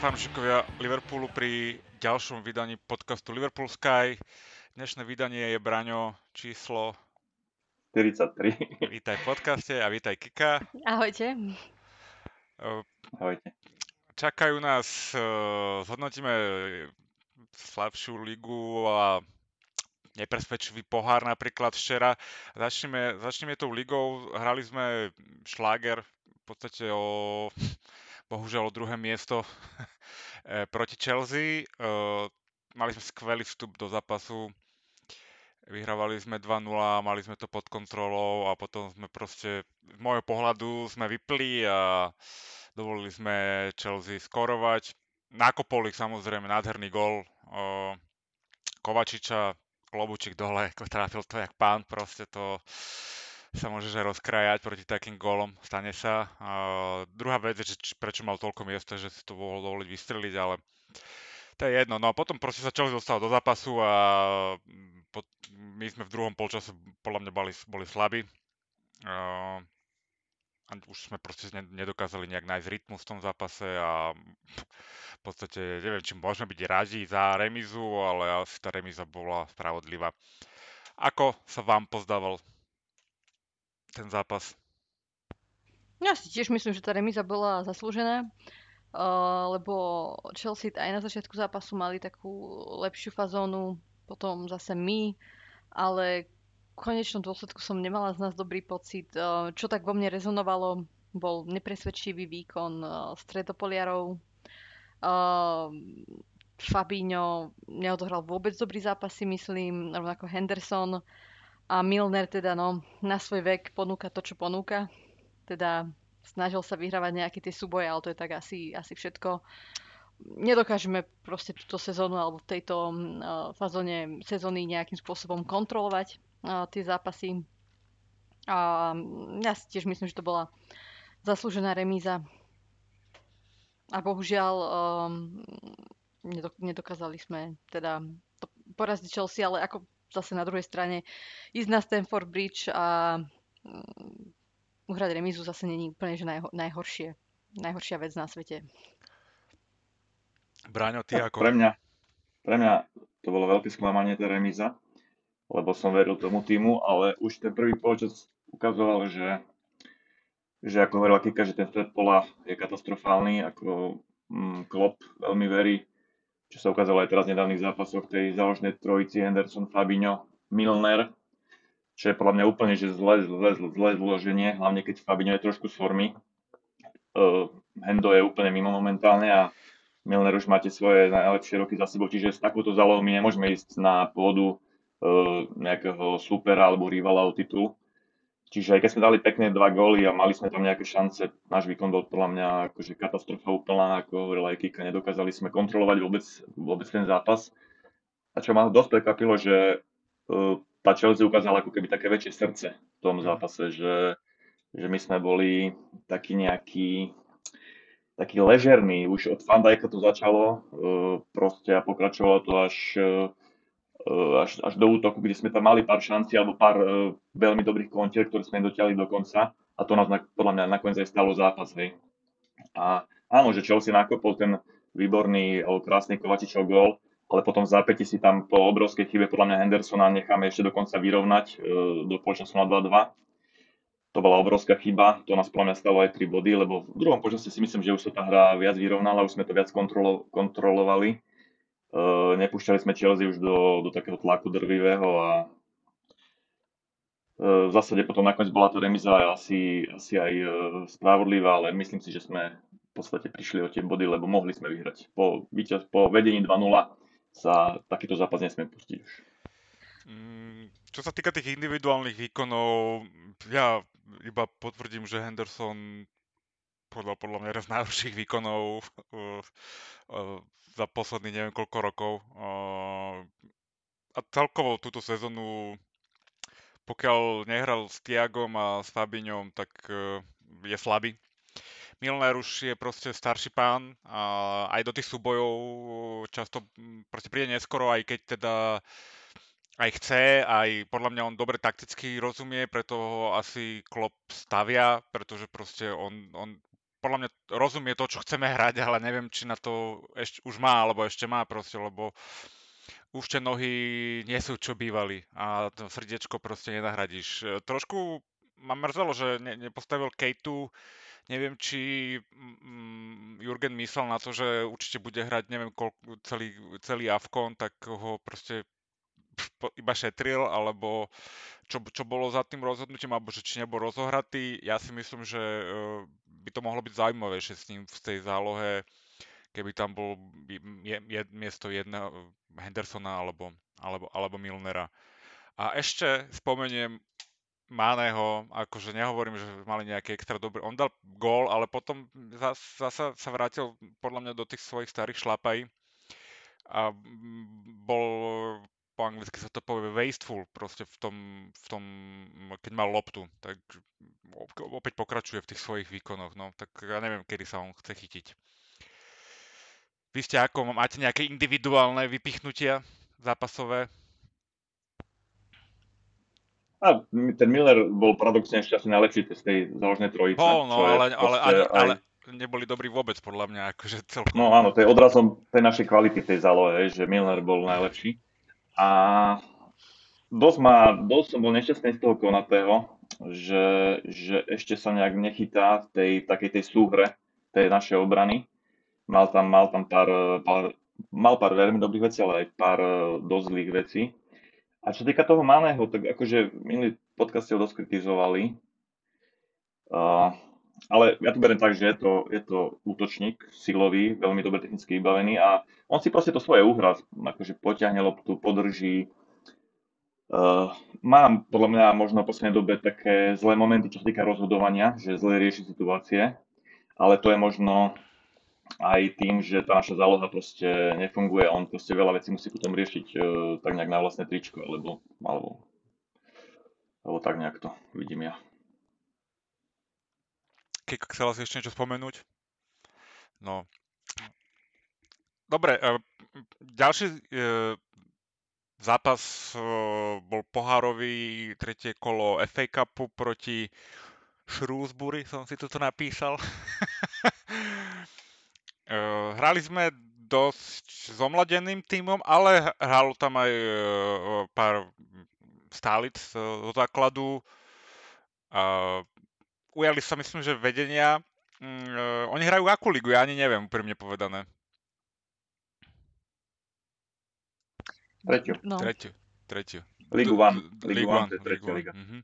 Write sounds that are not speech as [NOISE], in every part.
fanúšikovia Liverpoolu pri ďalšom vydaní podcastu Liverpool Sky. Dnešné vydanie je Braňo číslo 43. Vítaj v podcaste a vítaj Kika. Ahojte. Ahojte. Čakajú nás, zhodnotíme slabšiu ligu a nepresvedčivý pohár napríklad včera. Začneme, začneme tou ligou. Hrali sme šláger v podstate o bohužiaľ o druhé miesto [LAUGHS] eh, proti Chelsea. Eh, mali sme skvelý vstup do zápasu, vyhrávali sme 2-0, mali sme to pod kontrolou a potom sme proste, z môjho pohľadu sme vypli a dovolili sme Chelsea skorovať. Nakopol ich samozrejme nádherný gol eh, Kovačiča, klobučík dole, trafil to jak pán, proste to sa môžeš aj rozkrajať proti takým gólom, stane sa. A druhá vec je, prečo mal toľko miesta, že si to mohol dovoliť vystreliť, ale to je jedno. No a potom proste sa Chelsea dostal do zápasu a po, my sme v druhom polčase podľa mňa boli, boli slabí. A, a už sme proste nedokázali nejak nájsť rytmus v tom zápase a v podstate neviem, či môžeme byť radi za remizu, ale asi tá remiza bola spravodlivá. Ako sa vám pozdával ten zápas? Ja si tiež myslím, že tá remíza bola zaslúžená, uh, lebo Chelsea aj na začiatku zápasu mali takú lepšiu fazónu, potom zase my, ale v konečnom dôsledku som nemala z nás dobrý pocit. Uh, čo tak vo mne rezonovalo, bol nepresvedčivý výkon uh, stredopoliarov. Fabinho neodohral vôbec dobrý zápas, si myslím, rovnako Henderson. A Milner teda no, na svoj vek ponúka to, čo ponúka. Teda snažil sa vyhrávať nejaké tie súboje, ale to je tak asi, asi všetko. Nedokážeme proste túto sezónu alebo v tejto uh, fazóne sezóny nejakým spôsobom kontrolovať uh, tie zápasy. A ja si tiež myslím, že to bola zaslúžená remíza. A bohužiaľ um, nedokázali sme teda to poraziť Chelsea, ale ako zase na druhej strane ísť na Stanford Bridge a mm, uhrať remizu zase není úplne že najho- najhoršie. Najhoršia vec na svete. Bráňo, ty ako? Pre mňa, pre mňa to bolo veľké sklamanie tá remíza, lebo som veril tomu týmu, ale už ten prvý počas ukazoval, že, že ako hovorila Kika, že ten stred pola je katastrofálny, ako mm, Klopp veľmi verí čo sa ukázalo aj teraz v nedávnych zápasoch tej záložnej trojici Henderson, Fabinho, Milner, čo je podľa mňa úplne že zlé, zlé, zlé zloženie, hlavne keď Fabinho je trošku z formy. Uh, Hendo je úplne mimo momentálne a Milner už máte svoje najlepšie roky za sebou, čiže s takouto zálohou my nemôžeme ísť na pôdu uh, nejakého supera alebo rivala o titul. Čiže keď sme dali pekné dva góly a mali sme tam nejaké šance, náš výkon bol podľa mňa akože katastrofa úplná, ako hovorila aj Kika, nedokázali sme kontrolovať vôbec, vôbec ten zápas. A čo ma dosť prekvapilo, že uh, tá Chelsea ukázala ako keby také väčšie srdce v tom mhm. zápase, že, že my sme boli takí nejakí taký ležerný, už od Van Dijka to začalo uh, proste a pokračovalo to až uh, až, až do útoku, kde sme tam mali pár šancí alebo pár uh, veľmi dobrých kontier, ktoré sme dotiahli do konca a to nás na, podľa mňa nakoniec aj stalo zápas. Hej. A áno, že Chelsea nakopol ten výborný, alebo krásny Kovačičov gól, ale potom v zápäti si tam po obrovskej chybe podľa mňa Hendersona necháme ešte dokonca vyrovnať uh, do polčasu na 2-2. To bola obrovská chyba, to nás podľa mňa stalo aj 3 body, lebo v druhom počasí si myslím, že už sa tá hra viac vyrovnala, už sme to viac kontrolo- kontrolovali Uh, nepúšťali sme Chelsea už do, do takého tlaku drvivého a uh, v zásade potom nakoniec bola tá remiza asi, asi aj uh, spravodlivá, ale myslím si, že sme v podstate prišli o tie body, lebo mohli sme vyhrať. Po, víťaz, po vedení 2-0 sa takýto zápas nesmie pustiť už. Mm, čo sa týka tých individuálnych výkonov, ja iba potvrdím, že Henderson podľa, podľa mňa jeden z najhorších výkonov za posledných neviem koľko rokov. A celkovo túto sezónu, pokiaľ nehral s Tiagom a s Fabiňom, tak e, je slabý. Milner už je proste starší pán a aj do tých súbojov často proste príde neskoro, aj keď teda aj chce, aj podľa mňa on dobre takticky rozumie, preto ho asi Klopp stavia, pretože proste on, on podľa mňa rozumie to, čo chceme hrať, ale neviem, či na to ešte už má, alebo ešte má proste, lebo už tie nohy nie sú čo bývali a to srdiečko proste nenahradíš. Trošku ma mrzelo, že ne, nepostavil Kejtu, neviem, či mm, Jurgen myslel na to, že určite bude hrať, neviem, koľko, celý, celý Avkon, tak ho proste iba šetril, alebo čo, čo bolo za tým rozhodnutím, alebo že či nebol rozohratý. Ja si myslím, že e, by to mohlo byť zaujímavejšie s ním v tej zálohe, keby tam bol je, je, miesto jedného Hendersona alebo, alebo, alebo Milnera. A ešte spomeniem Máneho, akože nehovorím, že mali nejaký extra dobrý, on dal gól, ale potom zasa sa vrátil podľa mňa do tých svojich starých šlapají a bol po anglicky sa to povie wasteful proste v tom, v tom keď mal loptu, tak opäť pokračuje v tých svojich výkonoch, no tak ja neviem, kedy sa on chce chytiť. Vy ste ako, máte nejaké individuálne vypichnutia zápasové? A ten Miller bol paradoxne ešte asi najlepší z tej záložnej trojice. Bol, no, ale, ale, ale, ale, neboli dobrí vôbec podľa mňa, akože celkom. No áno, to je odrazom tej našej kvality tej zálohe, že Milner bol najlepší. A dosť, ma, dosť som bol nešťastný z toho Konatého, že, že ešte sa nejak nechytá v tej takej tej súhre tej našej obrany. Mal tam, mal tam pár, pár, mal pár veľmi dobrých vecí, ale aj pár e, dosť zlých vecí. A čo týka toho Maného, tak akože minulý podcast ho dosť. Uh, ale ja to beriem tak, že je to, je to útočník, silový, veľmi dobre technicky vybavený a on si proste to svoje uhra, akože potiahne loptu, podrží. Uh, mám podľa mňa možno v poslednej dobe také zlé momenty, čo sa týka rozhodovania, že zle rieši situácie, ale to je možno aj tým, že tá naša záloha proste nefunguje, on proste veľa vecí musí potom riešiť uh, tak nejak na vlastné tričko, alebo, alebo, alebo tak nejak to vidím ja. Kiko, chcela si ešte niečo spomenúť? No. Dobre, e, ďalší e, zápas e, bol pohárový, tretie kolo FA Cupu proti Shrewsbury, som si toto napísal. [LAUGHS] Hrali sme dosť zomladeným týmom, ale hralo tam aj pár stálic do základu ujali sa myslím, že vedenia. Mm, uh, oni hrajú akú ligu? Ja ani neviem, úprimne povedané. Tretiu. No. Tretiu. Tretiu. Ligu One. Ligu One, to je tretia liga. Uh-huh.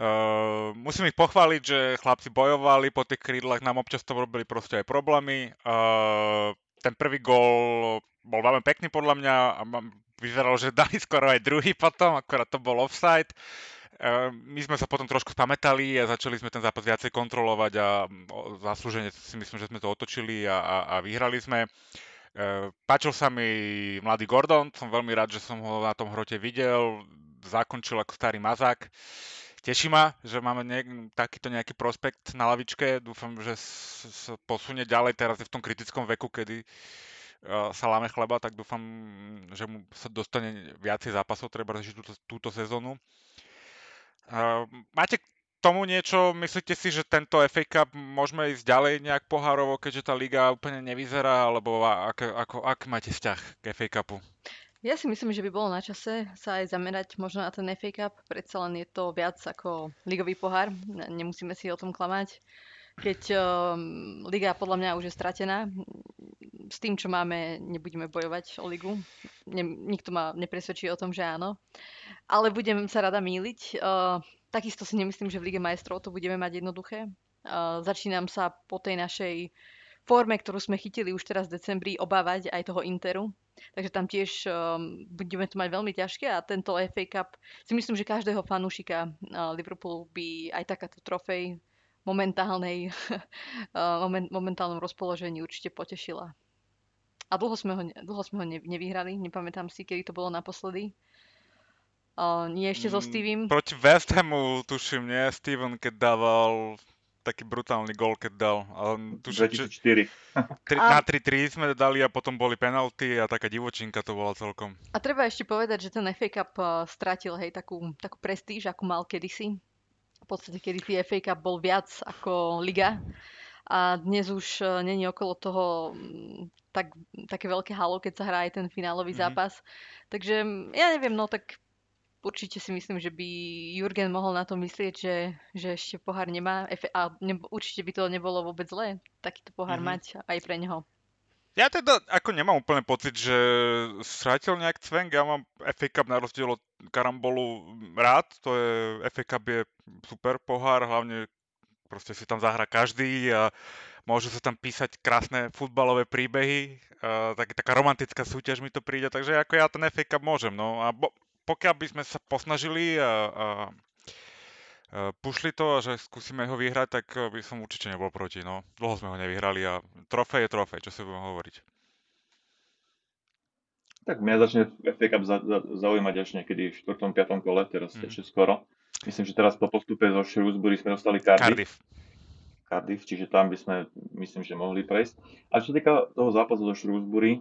Uh, musím ich pochváliť, že chlapci bojovali po tých krídlach, nám občas to robili proste aj problémy. Uh, ten prvý gól bol veľmi pekný podľa mňa a vyzeralo, že [LAUGHS] dali skoro aj druhý potom, akorát to bol offside. Ehm, my sme sa potom trošku spamätali a začali sme ten zápas viacej kontrolovať a zaslúžene si myslím, že sme to otočili a, a, a vyhrali sme. Ehm, páčil sa mi mladý Gordon, som veľmi rád, že som ho na tom hrote videl, zakončil ako starý mazák. Teší ma, že máme ne- takýto nejaký prospekt na lavičke. Dúfam, že sa posunie ďalej teraz je v tom kritickom veku, kedy uh, sa láme chleba, tak dúfam, že mu sa dostane viacej zápasov, treba riešiť túto, túto sezónu. Uh, máte k tomu niečo, myslíte si, že tento FA Cup môžeme ísť ďalej nejak pohárovo, keďže tá liga úplne nevyzerá, alebo ak, ako, ak máte vzťah k FA Cupu? Ja si myslím, že by bolo na čase sa aj zamerať možno na ten FA Cup, predsa len je to viac ako ligový pohár, nemusíme si o tom klamať. Keď um, liga podľa mňa už je stratená, s tým, čo máme, nebudeme bojovať o ligu. Ne, nikto ma nepresvedčí o tom, že áno ale budem sa rada míliť. Uh, takisto si nemyslím, že v Lige majstrov to budeme mať jednoduché. Uh, začínam sa po tej našej forme, ktorú sme chytili už teraz v decembri, obávať aj toho Interu. Takže tam tiež um, budeme to mať veľmi ťažké a tento FA Cup si myslím, že každého fanúšika uh, Liverpoolu by aj takáto trofej momentálnej, [LAUGHS] moment, momentálnom rozpoložení určite potešila. A dlho sme ho, dlho sme ho nevyhrali, nepamätám si, kedy to bolo naposledy. Uh, nie ešte so mm, Stevem. Proti West Hamu, tuším, nie? Steven, keď dával taký brutálny gol, keď dal. Ale tuším, 2004. [LAUGHS] Tri, a... Na 3-3 sme dali a potom boli penalty a taká divočinka to bola celkom. A treba ešte povedať, že ten FA Cup uh, stratil hej, takú, takú prestíž, ako mal kedysi. Podstate, kedy FA Cup bol viac ako liga. a dnes už uh, není okolo toho mm, tak, také veľké halo, keď sa hrá aj ten finálový mm-hmm. zápas. Takže mm, ja neviem, no tak určite si myslím, že by Jurgen mohol na to myslieť, že, že ešte pohár nemá a ne, určite by to nebolo vôbec zlé, takýto pohár mm-hmm. mať aj pre neho. Ja teda ako nemám úplne pocit, že strátil nejak cvenk. Ja mám FA Cup na rozdiel od Karambolu rád. To je, FA Cup je super pohár, hlavne proste si tam zahra každý a môžu sa tam písať krásne futbalové príbehy. A tak, taká romantická súťaž mi to príde, takže ako ja ten FA Cup môžem. No a bo, pokiaľ by sme sa posnažili a, a pušli to a že skúsime ho vyhrať, tak by som určite nebol proti. No. Dlho sme ho nevyhrali a trofej je trofej, čo si budeme hovoriť. Tak mňa začne FA Cup za, za, zaujímať až niekedy v 4. 5. kole, teraz mm. ešte skoro. Myslím, že teraz po postupe zo Shrewsbury sme dostali Cardiff. Cardiff. Cardiff, čiže tam by sme, myslím, že mohli prejsť. A čo týka toho zápasu zo Shrewsbury,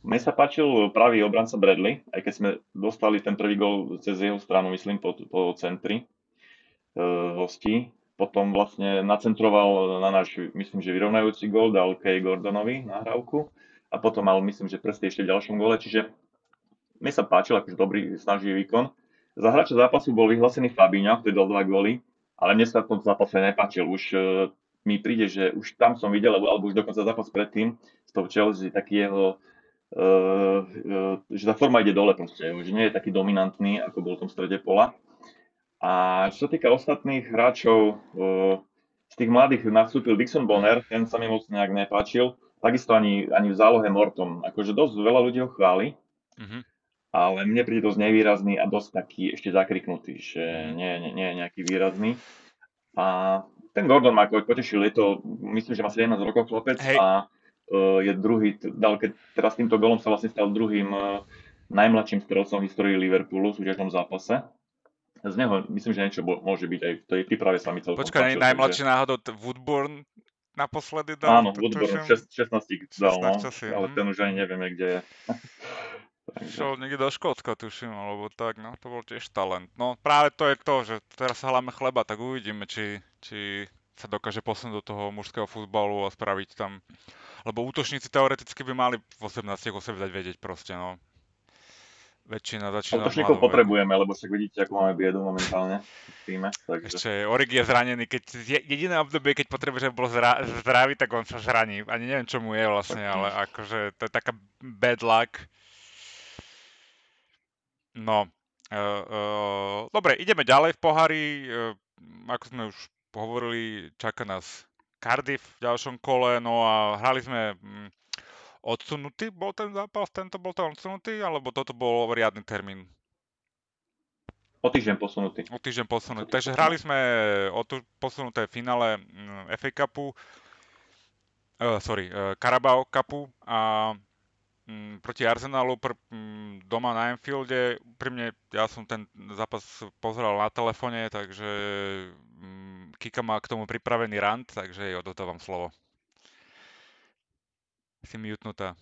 mne sa páčil pravý obranca Bradley, aj keď sme dostali ten prvý gol cez jeho stranu, myslím, po, po centri e, hostí. Potom vlastne nacentroval na náš, myslím, že vyrovnajúci gol, dal Kay Gordonovi nahrávku a potom mal, myslím, že prsty ešte v ďalšom gole, čiže mne sa páčil akože dobrý, snaživý výkon. Za hráča zápasu bol vyhlásený Fabinho, ktorý dal dva góly, ale mne sa v tom zápase nepáčil. Už e, mi príde, že už tam som videl, alebo už dokonca zápas predtým s tou Chelsea, taký jeho Uh, uh, že tá forma ide dole proste, že nie je taký dominantný, ako bol v tom strede pola. A čo sa týka ostatných hráčov, uh, z tých mladých nastúpil Dixon Bonner, ten sa mi moc nejak nepáčil, takisto ani, ani v zálohe Mortom. Akože dosť veľa ľudí ho chváli, mm-hmm. ale mne príde dosť nevýrazný a dosť taký ešte zakriknutý, že mhm. nie, nie, nie je nejaký výrazný. A ten Gordon ma potešil, je to, myslím, že má 17 rokov chlapec Hej. a Eh, je druhý, dal, keď teraz týmto golom sa vlastne stal druhým eh, najmladším strelcom v histórii Liverpoolu v súťažnom zápase. Z neho myslím, že niečo môže byť aj v tej príprave sa mi celkom Počkaj, páčil, najmladší takže... náhodou Woodburn naposledy dal? Áno, Woodburn, 16 dal, no, ale hm. ten už ani nevieme, kde je. [LAUGHS] Šiel niekde do Škótska, tuším, alebo tak, no, to bol tiež talent. No, práve to je to, že teraz sa hľadme chleba, tak uvidíme, či, či sa dokáže posunúť do toho mužského futbalu a spraviť tam lebo útočníci teoreticky by mali v 18 o sebe dať vedieť proste, no. Väčšina začína Útočníkov potrebujeme, lebo však vidíte, ako máme biedu momentálne v týme. Takže... Ešte Orig je zranený, keď jediné obdobie, keď potrebuje, že bol zra, zdravý, tak on sa zraní. Ani neviem, čo mu je vlastne, ale akože to je taká bad luck. No, uh, uh, dobre, ideme ďalej v pohári. Uh, ako sme už hovorili, čaká nás Cardiff v ďalšom kole, no a hrali sme mm, odsunutý bol ten zápas, tento bol to odsunutý, alebo toto bol riadny termín? O týždeň posunutý. O týždeň posunutý. Takže hrali sme o to posunuté finále mm, FA Cupu, uh, sorry, uh, Carabao Cupu a um, proti Arsenalu pr, um, doma na Anfielde. Pri mne, ja som ten zápas pozeral na telefóne, takže um, Kika má k tomu pripravený rant, takže jej odotávam slovo. Si mutnutá.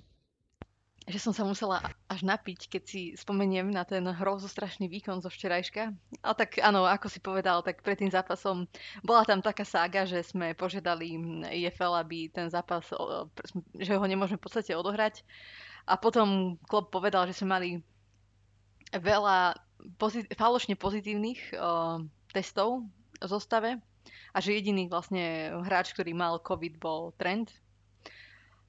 Že som sa musela až napiť, keď si spomeniem na ten hrozostrašný výkon zo včerajška. A tak áno, ako si povedal, tak pred tým zápasom bola tam taká sága, že sme požiadali IFL, aby ten zápas, že ho nemôžeme v podstate odohrať. A potom klub povedal, že sme mali veľa pozit- falošne pozitívnych uh, testov v zostave a že jediný vlastne hráč, ktorý mal COVID, bol Trent.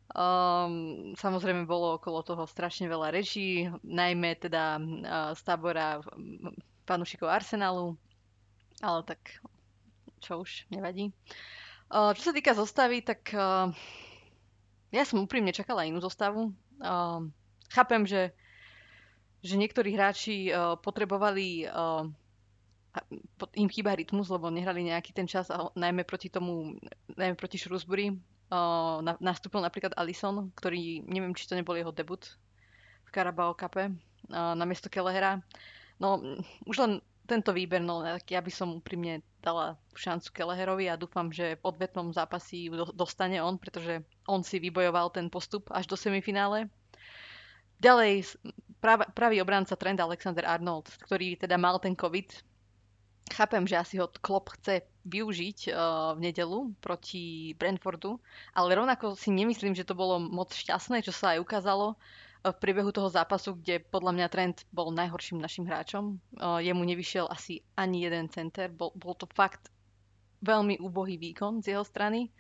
Um, samozrejme bolo okolo toho strašne veľa rečí, najmä teda uh, z tábora fanúšikov Arsenalu, ale tak čo už, nevadí. Uh, čo sa týka zostavy, tak uh, ja som úprimne čakala inú zostavu. Uh, chápem, že, že niektorí hráči uh, potrebovali uh, im chýba rytmus, lebo nehrali nejaký ten čas, najmä proti tomu, najmä proti Shrewsbury. Na, nastúpil napríklad Alison, ktorý, neviem, či to nebol jeho debut v Carabao Cupe, uh, na miesto Kelehera. No, už len tento výber, no tak ja by som úprimne dala šancu Keleherovi a dúfam, že v odvetnom zápasí dostane on, pretože on si vybojoval ten postup až do semifinále. Ďalej, prav, pravý obranca Trent Alexander Arnold, ktorý teda mal ten COVID, chápem, že asi ho Klopp chce využiť uh, v nedelu proti Brentfordu, ale rovnako si nemyslím, že to bolo moc šťastné, čo sa aj ukázalo v priebehu toho zápasu, kde podľa mňa Trent bol najhorším našim hráčom. Uh, jemu nevyšiel asi ani jeden center, bol, bol to fakt veľmi úbohý výkon z jeho strany.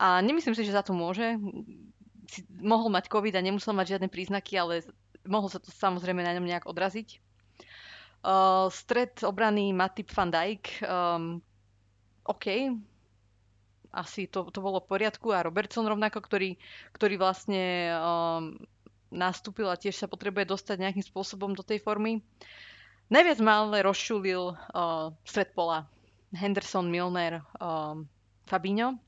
A nemyslím si, že za to môže. Si, mohol mať COVID a nemusel mať žiadne príznaky, ale mohol sa to samozrejme na ňom nejak odraziť. Uh, stred obrany Matip van Dijk, um, OK, asi to, to bolo v poriadku a Robertson rovnako, ktorý, ktorý vlastne um, nastúpil a tiež sa potrebuje dostať nejakým spôsobom do tej formy. Najviac ma ale rozšulil uh, stred pola. Henderson, Milner, um, Fabinho.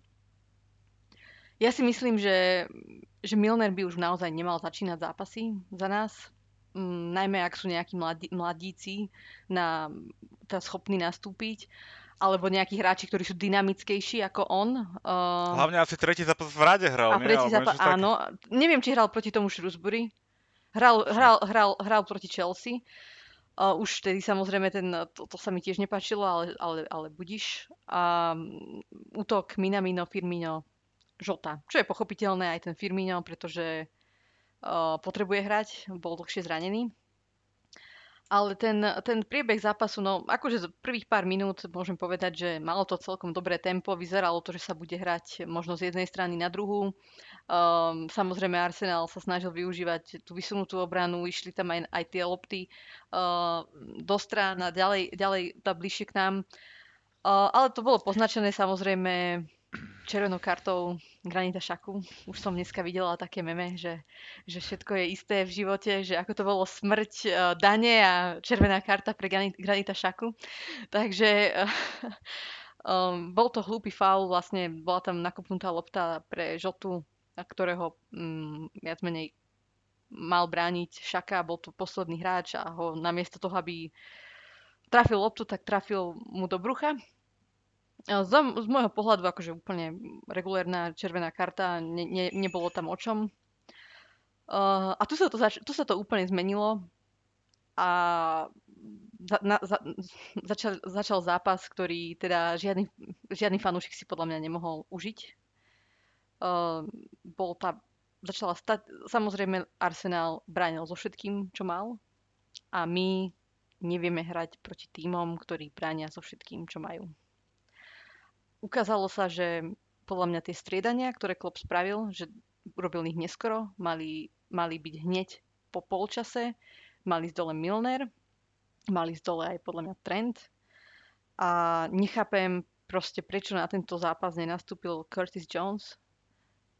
Ja si myslím, že, že Milner by už naozaj nemal začínať zápasy za nás mm, najmä ak sú nejakí mladí, mladíci na, tá schopní nastúpiť, alebo nejakí hráči, ktorí sú dynamickejší ako on. Uh, Hlavne asi tretí zápas v rade hral, a tretí zápas, áno. Tak... Neviem, či hral proti tomu Shrewsbury. Hral, hral, hral, hral proti Chelsea. Uh, už tedy samozrejme ten, to, to sa mi tiež nepáčilo, ale, ale, ale budiš. A um, útok Minamino, Firmino, Žota. Čo je pochopiteľné aj ten Firmino, pretože potrebuje hrať, bol dlhšie zranený. Ale ten, ten priebeh zápasu, no akože z prvých pár minút môžem povedať, že malo to celkom dobré tempo, vyzeralo to, že sa bude hrať možno z jednej strany na druhú. Um, samozrejme Arsenal sa snažil využívať tú vysunutú obranu, išli tam aj, aj tie lopty uh, do strán a ďalej, ďalej bližšie k nám. Uh, ale to bolo poznačené samozrejme červenou kartou Granita Šaku. Už som dneska videla také meme, že, že všetko je isté v živote, že ako to bolo smrť, uh, dane a červená karta pre Granita Šaku. Takže uh, [LAUGHS] um, bol to hlúpy faul, vlastne bola tam nakopnutá lopta pre Žotu, ktorého um, viac menej mal brániť Šaka, bol to posledný hráč a ho namiesto toho, aby trafil loptu, tak trafil mu do brucha z, z môjho pohľadu akože úplne regulérna červená karta, ne, ne, nebolo tam o čom. Uh, a tu sa, to zač- tu sa to úplne zmenilo a za, na, za, začal, začal zápas, ktorý teda žiadny, žiadny fanúšik si podľa mňa nemohol užiť. Uh, bol tá, začala stať, samozrejme Arsenal bránil so všetkým, čo mal a my nevieme hrať proti týmom, ktorí bránia so všetkým, čo majú ukázalo sa, že podľa mňa tie striedania, ktoré Klopp spravil, že urobil ich neskoro, mali, mali byť hneď po polčase, mali ísť dole Milner, mali ísť dole aj podľa mňa Trent a nechápem proste, prečo na tento zápas nenastúpil Curtis Jones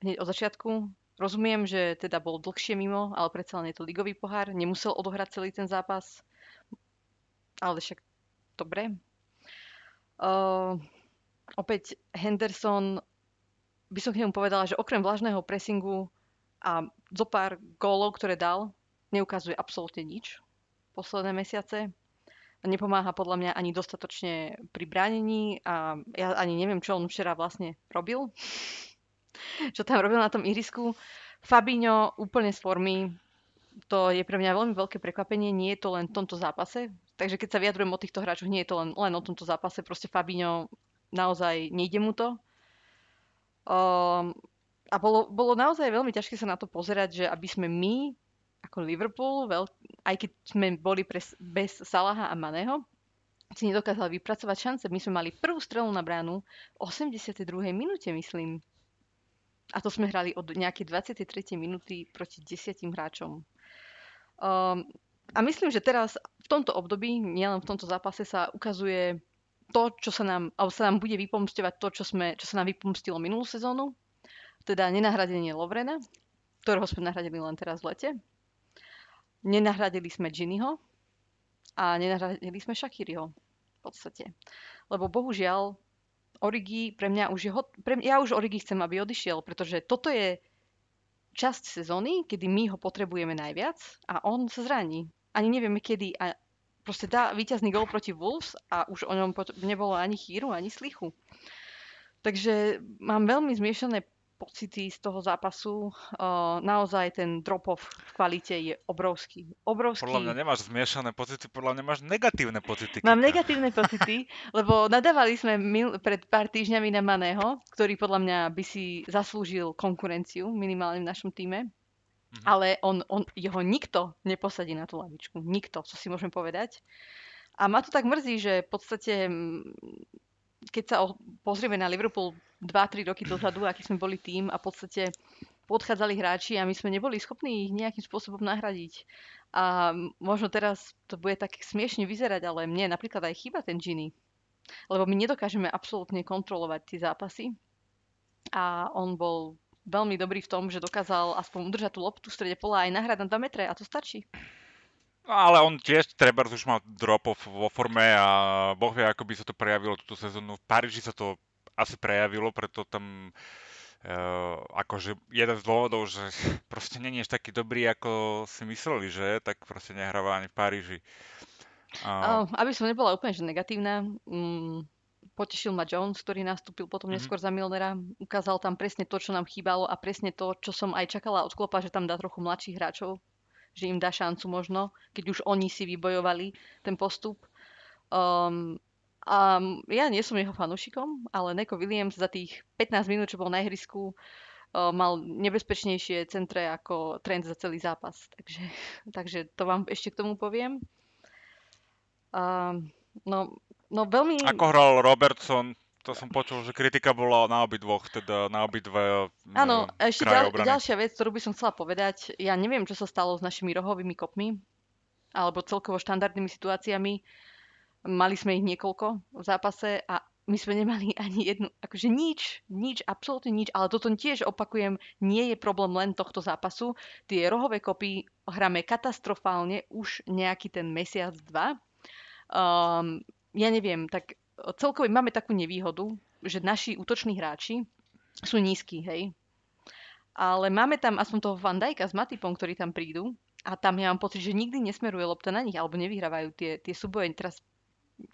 hneď od začiatku. Rozumiem, že teda bol dlhšie mimo, ale predsa len je to ligový pohár, nemusel odohrať celý ten zápas, ale však dobre. Uh, opäť Henderson, by som k nemu povedala, že okrem vlažného pressingu a zo pár gólov, ktoré dal, neukazuje absolútne nič posledné mesiace. Nepomáha podľa mňa ani dostatočne pri bránení a ja ani neviem, čo on včera vlastne robil. [LAUGHS] čo tam robil na tom irisku. Fabinho úplne z formy, to je pre mňa veľmi veľké prekvapenie, nie je to len v tomto zápase. Takže keď sa vyjadrujem o týchto hráčoch, nie je to len, len o tomto zápase, proste Fabinho naozaj nejde mu to. Um, a bolo, bolo naozaj veľmi ťažké sa na to pozerať, že aby sme my, ako Liverpool, veľ, aj keď sme boli pres, bez Salaha a Maného, si nedokázali vypracovať šance. My sme mali prvú strelu na bránu v 82. minúte, myslím. A to sme hrali od nejakej 23. minúty proti 10 hráčom. Um, a myslím, že teraz v tomto období, nielen v tomto zápase, sa ukazuje to, čo sa nám, alebo sa nám bude vypomstovať to, čo, sme, čo sa nám vypomstilo minulú sezónu, teda nenahradenie Lovrena, ktorého sme nahradili len teraz v lete. Nenahradili sme Ginnyho a nenahradili sme Shakiriho v podstate. Lebo bohužiaľ Origi pre mňa už je hot, pre mňa, ja už Origi chcem, aby odišiel, pretože toto je časť sezóny, kedy my ho potrebujeme najviac a on sa zraní. Ani nevieme kedy a proste dá víťazný gol proti Wolves a už o ňom nebolo ani chýru, ani slichu. Takže mám veľmi zmiešané pocity z toho zápasu. Uh, naozaj ten drop-off v kvalite je obrovský. Obrovský. Podľa mňa nemáš zmiešané pocity, podľa mňa máš negatívne pocity. Mám negatívne pocity, [LAUGHS] lebo nadávali sme mil, pred pár týždňami na Maného, ktorý podľa mňa by si zaslúžil konkurenciu minimálne v našom týme. Mhm. Ale on, on, jeho nikto neposadí na tú lavičku. Nikto, co si môžem povedať. A ma to tak mrzí, že v podstate, mm, keď sa pozrieme na Liverpool 2-3 roky dozadu, aký sme boli tým a v podstate podchádzali hráči a my sme neboli schopní ich nejakým spôsobom nahradiť. A možno teraz to bude tak smiešne vyzerať, ale mne napríklad aj chýba ten Gini. Lebo my nedokážeme absolútne kontrolovať tie zápasy. A on bol veľmi dobrý v tom, že dokázal aspoň udržať tú loptu v strede pola aj nahrať na 2 metre a to stačí. Ale on tiež treba už mal drop-off vo forme a boh vie, ako by sa to prejavilo túto sezónu. V Paríži sa to asi prejavilo, preto tam uh, akože jeden z dôvodov, že [LAUGHS] proste není až taký dobrý, ako si mysleli, že, tak proste nehráva ani v Paríži. Uh, Uh, aby som nebola úplne že negatívna, mm, potešil ma Jones, ktorý nastúpil potom Mhm. neskôr za Milnera. Ukázal tam presne to, čo nám chýbalo a presne to, čo som aj čakala od Klopa, že tam dá trochu mladších hráčov, že im dá šancu možno, keď už oni si vybojovali ten postup. Um, a ja nie som jeho fanúšikom, ale Neko Williams za tých 15 minút, čo bol na ihrisku, uh, mal nebezpečnejšie centre ako trend za celý zápas. Takže, [LAUGHS] takže to vám ešte k tomu poviem. Um, no, no veľmi... ako hral Robertson, to som počul, že kritika bola na obidvoch, teda na obidve Áno, ešte ďal, ďalšia vec, ktorú by som chcela povedať. Ja neviem, čo sa stalo s našimi rohovými kopmi, alebo celkovo štandardnými situáciami. Mali sme ich niekoľko v zápase a my sme nemali [LAUGHS] ani jednu, akože nič, nič, absolútne nič, ale toto tiež opakujem, nie je problém len tohto zápasu. Tie rohové kopy hráme katastrofálne už nejaký ten mesiac, dva. Um, ja neviem, tak celkovo máme takú nevýhodu, že naši útoční hráči sú nízky, hej. Ale máme tam aspoň toho Van Dijka s Matipom, ktorí tam prídu a tam ja mám pocit, že nikdy nesmeruje lopta na nich alebo nevyhrávajú tie, tie súboje. Teraz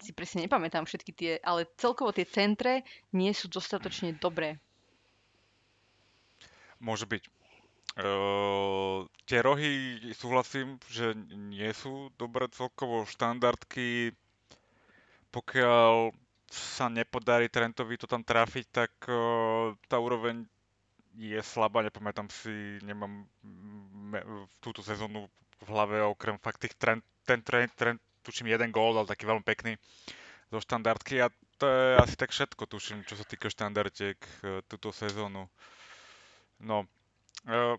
si presne nepamätám všetky tie, ale celkovo tie centre nie sú dostatočne dobré. Môže byť. Uh, tie rohy súhlasím, že nie sú dobré celkovo štandardky. Pokiaľ sa nepodarí Trentovi to tam trafiť, tak uh, tá úroveň je slabá. Nepamätám si, nemám me- v túto sezónu v hlave okrem fakt tých Trent, ten Trent, Trent, tuším jeden gól, ale taký veľmi pekný zo štandardky a to je asi tak všetko, tuším, čo sa týka štandardiek uh, túto sezónu. No, Uh,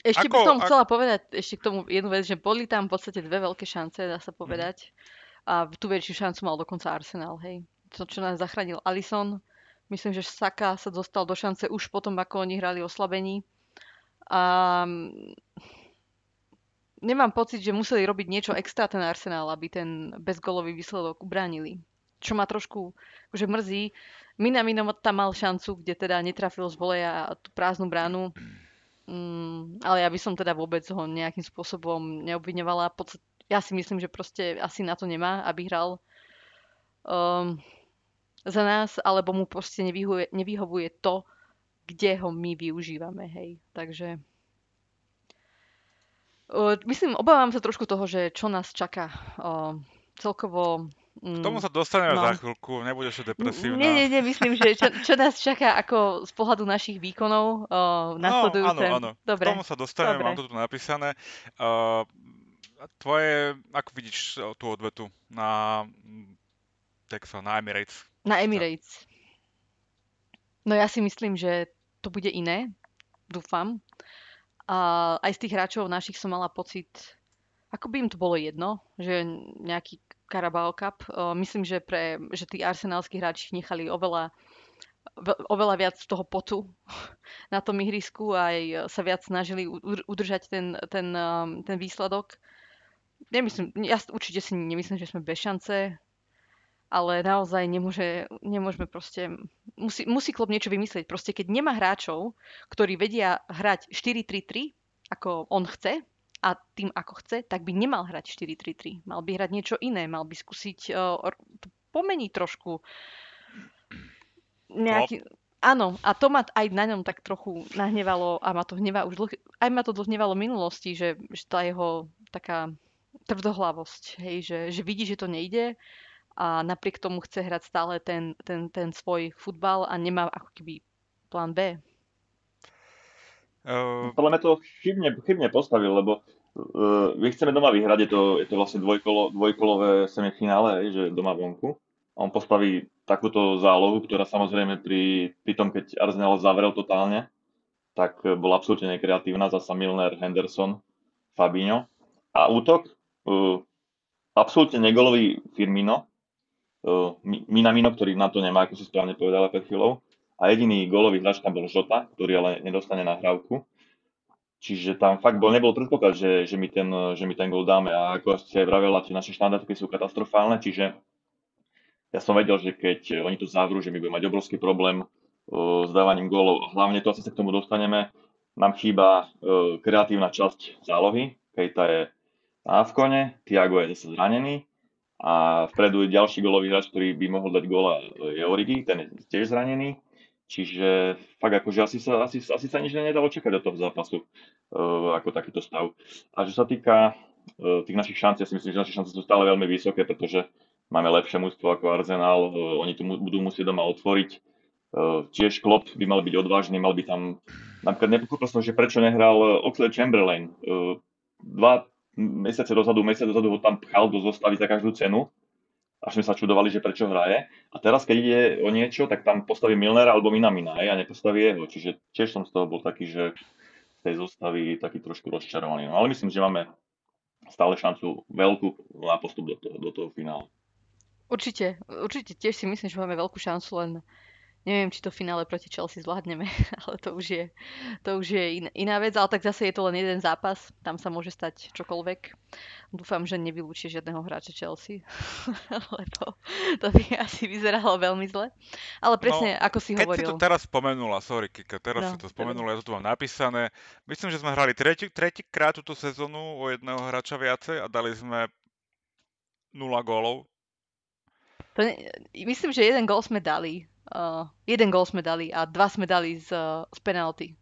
Ešte Ako- by som ak- chcela povedať ešte k tomu jednu vec, že boli tam v podstate dve veľké šance, dá sa povedať. A tú väčšiu šancu mal dokonca Arsenal, hej. To, čo nás zachránil Alisson. Myslím, že Saka sa dostal do šance už potom, ako oni hrali oslabení. A mm, nemám pocit, že museli robiť niečo extra ten Arsenal, aby ten bezgolový výsledok ubránili. Čo ma trošku že mrzí. Minamino tam mal šancu, kde teda netrafil z voleja tú prázdnu bránu. Mm, ale ja by som teda vôbec ho nejakým spôsobom neobviňovala. Podstat, ja si myslím, že proste asi na to nemá, aby hral um, za nás, alebo mu proste nevyhovuje, nevyhovuje to, kde ho my využívame, hej. Takže uh, myslím, obávam sa trošku toho, že čo nás čaká. Uh, celkovo k tomu sa dostaneme no. za chvíľku, nebudeš depresívna. Nie, nie, nie, myslím, že čo, čo nás čaká ako z pohľadu našich výkonov uh, nasledujúce. No, áno, áno. Dobre. K tomu sa dostaneme, Dobre. mám to tu napísané. Uh, tvoje, ako vidíš uh, tú odvetu na, mm, tak sa, na Emirates? Na Emirates. No ja si myslím, že to bude iné. Dúfam. A aj z tých hráčov našich som mala pocit, ako by im to bolo jedno, že nejaký Carabao Cup. Uh, myslím, že, pre, že tí arsenálsky hráči nechali oveľa, ve- oveľa viac toho potu [LAUGHS] na tom ihrisku aj sa viac snažili udržať ten, ten, um, ten výsledok. Nemyslím, ja určite si nemyslím, že sme bez šance, ale naozaj nemôže, nemôžeme proste, musí, musí klub niečo vymyslieť. Proste keď nemá hráčov, ktorí vedia hrať 4-3-3, ako on chce, a tým, ako chce, tak by nemal hrať 4-3-3. Mal by hrať niečo iné, mal by skúsiť uh, pomeniť trošku nejaký... Áno, a to ma aj na ňom tak trochu nahnevalo a ma to hnevá už dlh, aj ma to hnevalo v minulosti, že, že tá jeho taká tvrdohlavosť, hej, že, že vidí, že to nejde a napriek tomu chce hrať stále ten, ten, ten svoj futbal a nemá ako keby plán B. Uh... Podľa mňa to chybne, chybne postavil, lebo uh, my chceme doma vyhrať, je to, je to vlastne dvojkolo, dvojkolové semifinále, že doma vonku. A on postaví takúto zálohu, ktorá samozrejme pri, pri tom, keď Arsenal zavrel totálne, tak bola absolútne nekreatívna, zasa Milner, Henderson, Fabinho. A útok, absolútne negolový Firmino, uh, Minamino, ktorý na to nemá, ako si správne povedala pred chvíľou. A jediný golový hráč tam bol Žota, ktorý ale nedostane nahrávku. Čiže tam fakt bol, nebol predpoklad, že, že, my ten, že my ten gol dáme. A ako ste vravela, tie naše štandardky sú katastrofálne, čiže ja som vedel, že keď oni to zavrú, že my budeme mať obrovský problém uh, s dávaním gólov. Hlavne to asi sa k tomu dostaneme. Nám chýba kreatívna časť zálohy. Kejta je na Avkone, Tiago je zase zranený a vpredu je ďalší gólový hráč, ktorý by mohol dať góla, je Origi, ten je tiež zranený. Čiže fakt akože asi sa, asi, asi sa nič nedalo čakať od toho zápasu, uh, ako takýto stav. A čo sa týka uh, tých našich šancí, ja si myslím, že naše šance sú stále veľmi vysoké, pretože máme lepšie mužstvo ako Arsenal, uh, oni tu budú musieť doma otvoriť. Uh, tiež Klopp by mal byť odvážny, mal by tam, napríklad nepochopil som, že prečo nehral Oxlade Chamberlain. Uh, dva mesiace dozadu, mesiac dozadu ho tam pchal do zostavy za každú cenu, až sme sa čudovali, že prečo hraje. A teraz, keď ide o niečo, tak tam postaví Milnera alebo Minamina a nepostaví jeho. Čiže tiež som z toho bol taký, že z tej zostavy taký trošku rozčarovaný. No, ale myslím, že máme stále šancu veľkú na postup do toho, do toho finále. Určite, určite tiež si myslím, že máme veľkú šancu, len neviem, či to finále proti Chelsea zvládneme, [LAUGHS] ale to už je, to už je in, iná vec, ale tak zase je to len jeden zápas, tam sa môže stať čokoľvek. Dúfam, že nevylúči žiadneho hráča Chelsea, [LAUGHS] lebo to by asi vyzeralo veľmi zle. Ale presne, no, ako si keď hovoril. Keď si to teraz spomenula, sorry Kika, teraz no, si to spomenula, ja to tu mám napísané. Myslím, že sme hrali tretí, krát túto sezónu o jedného hráča viacej a dali sme 0 gólov to ne, myslím, že jeden gól sme dali. Uh, jeden gól sme dali a dva sme dali z, z penalty.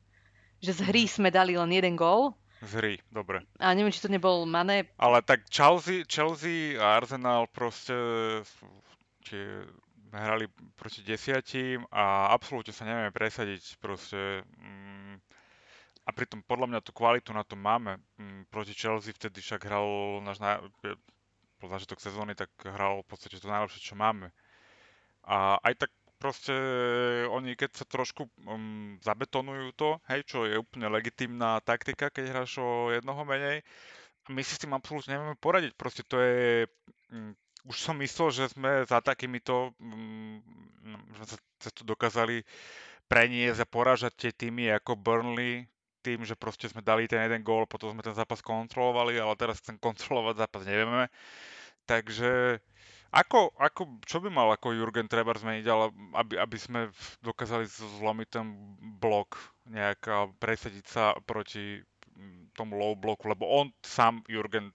Že z hry mhm. sme dali len jeden gól. Z hry, dobre. A neviem, či to nebol Mané. Ale tak Chelsea, Chelsea a Arsenal proste či hrali proti desiatim a absolútne sa nevieme presadiť proste. Mm, a pritom podľa mňa tú kvalitu na to máme. Mm, proti Chelsea vtedy však hral náš bol začiatok sezóny, tak hral v podstate to najlepšie, čo máme. A aj tak proste oni keď sa trošku um, zabetonujú to, hej, čo je úplne legitimná taktika, keď hráš o jednoho menej, my si s tým absolútne nevieme poradiť. Proste to je... Um, už som myslel, že sme za takýmito... Um, že sa cez to dokázali preniesť a porážať tie týmy ako Burnley, tým, že proste sme dali ten jeden gól, potom sme ten zápas kontrolovali, ale teraz ten [LAUGHS] kontrolovať zápas nevieme. Takže ako, ako, čo by mal ako Jurgen Treber zmeniť, ale aby, aby sme dokázali zlomiť ten blok nejak a presadiť sa proti mm, tomu low bloku, lebo on sám, Jurgen,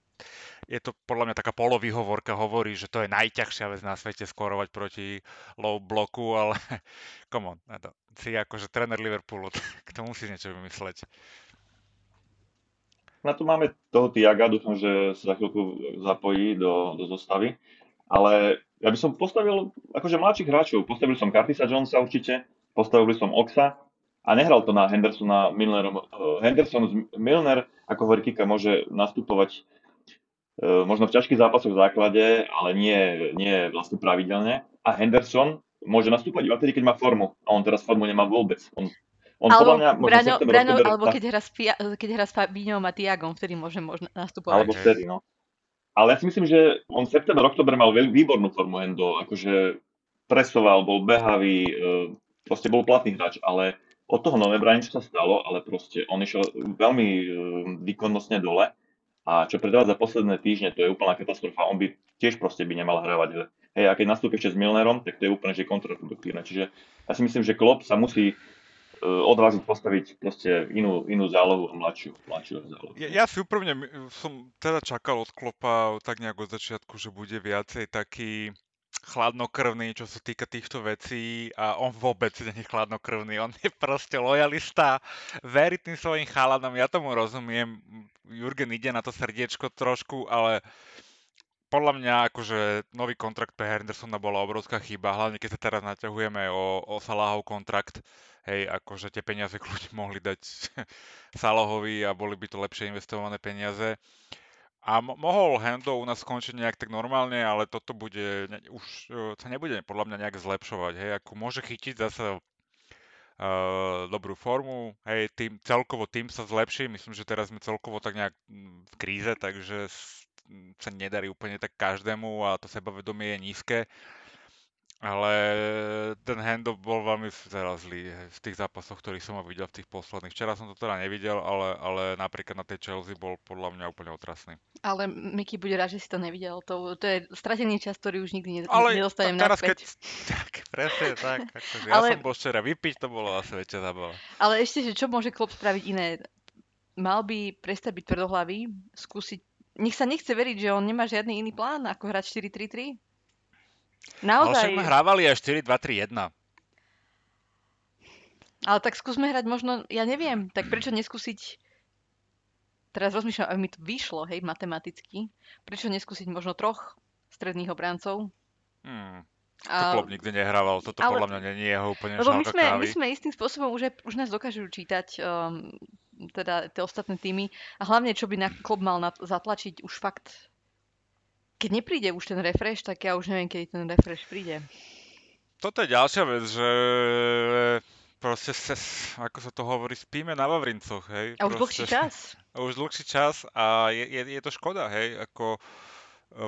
je to podľa mňa taká polovýhovorka, hovorí, že to je najťažšia vec na svete skorovať proti low bloku, ale [LAUGHS] come on, to, si akože tréner Liverpoolu, [LAUGHS] k tomu musí niečo vymysleť. Na to máme toho Tiaga, dúfam, že sa za chvíľku zapojí do, do zostavy. Ale ja by som postavil akože mladších hráčov. Postavil som Curtisa Jonesa určite, postavil by som Oxa a nehral to na Hendersona Milnerom. Henderson Milner, ako hovorí Kika, môže nastupovať E, možno v ťažkých zápasoch v základe, ale nie, nie vlastne pravidelne. A Henderson môže nastúpať iba vtedy, keď má formu. A on teraz formu nemá vôbec. On, on alebo, mňa, Braňo, Braňo, alebo keď hrá, s, keď hrá s Fabíňom a Tiagom, vtedy môže možno nastupovať. Alebo vtedy, no. Ale ja si myslím, že on v september, oktober mal výbornú formu Hendo, akože presoval, bol behavý, e, proste bol platný hráč, ale od toho novembra niečo sa stalo, ale proste on išiel veľmi e, výkonnostne dole a čo predvádza posledné týždne, to je úplná katastrofa. On by tiež proste by nemal hrávať. Hej, a keď nastúpi ešte s Milnerom, tak to je úplne že kontraproduktívne. Čiže ja si myslím, že Klopp sa musí odvážiť postaviť proste inú, inú zálohu a mladšiu, mladšiu zálohu. Ja, ja si úprimne som teda čakal od Klopa tak nejak od začiatku, že bude viacej taký chladnokrvný, čo sa týka týchto vecí a on vôbec nie je chladnokrvný, on je proste lojalista, verí tým svojim chalanom, ja tomu rozumiem, Jurgen ide na to srdiečko trošku, ale podľa mňa akože nový kontrakt pre Hendersona bola obrovská chyba, hlavne keď sa teraz naťahujeme o, o Salahov kontrakt, hej, akože tie peniaze [LAUGHS] kľudne mohli dať [LAUGHS] Salahovi a boli by to lepšie investované peniaze. A mohol Hendo u nás skončiť nejak tak normálne, ale toto bude, ne, už uh, sa nebude podľa mňa nejak zlepšovať, hej, ako môže chytiť zase uh, dobrú formu, hej, tým, celkovo tým sa zlepší, myslím, že teraz sme celkovo tak nejak v kríze, takže sa nedarí úplne tak každému a to sebavedomie je nízke. Ale ten handoff bol veľmi zlý v tých zápasoch, ktorých som ho videl v tých posledných. Včera som to teda nevidel, ale, ale napríklad na tej Chelsea bol podľa mňa úplne otrasný. Ale Miky bude rád, že si to nevidel. To, to je stratený čas, ktorý už nikdy ale nedostanem teraz, naspäť. Keď, [LAUGHS] tak, presne tak. Akože ale, ja som bol včera vypiť, to bolo asi väčšia zábava. Ale ešte, že čo môže klub spraviť iné? Mal by prestať byť tvrdohlavý, skúsiť nech sa nechce veriť, že on nemá žiadny iný plán, ako hrať 4-3-3? Naozaj. Ale hrávali aj 4-2-3-1. Ale tak skúsme hrať možno, ja neviem, tak prečo neskúsiť teraz rozmýšľam, aby mi to vyšlo, hej, matematicky. Prečo neskúsiť možno troch stredných obrancov? Hmm. To klub nikdy nehrával, toto ale... podľa mňa nie je jeho úplne Lebo my sme, my sme istým spôsobom už, už nás dokážu čítať um, teda tie ostatné týmy a hlavne, čo by na klub mal na, zatlačiť už fakt keď nepríde už ten refresh, tak ja už neviem, kedy ten refresh príde. Toto je ďalšia vec, že proste sa, ako sa to hovorí, spíme na Vavrincoch, hej. A už proste, dlhší čas. [LAUGHS] A už dlhší čas a je, je, je to škoda, hej, ako E,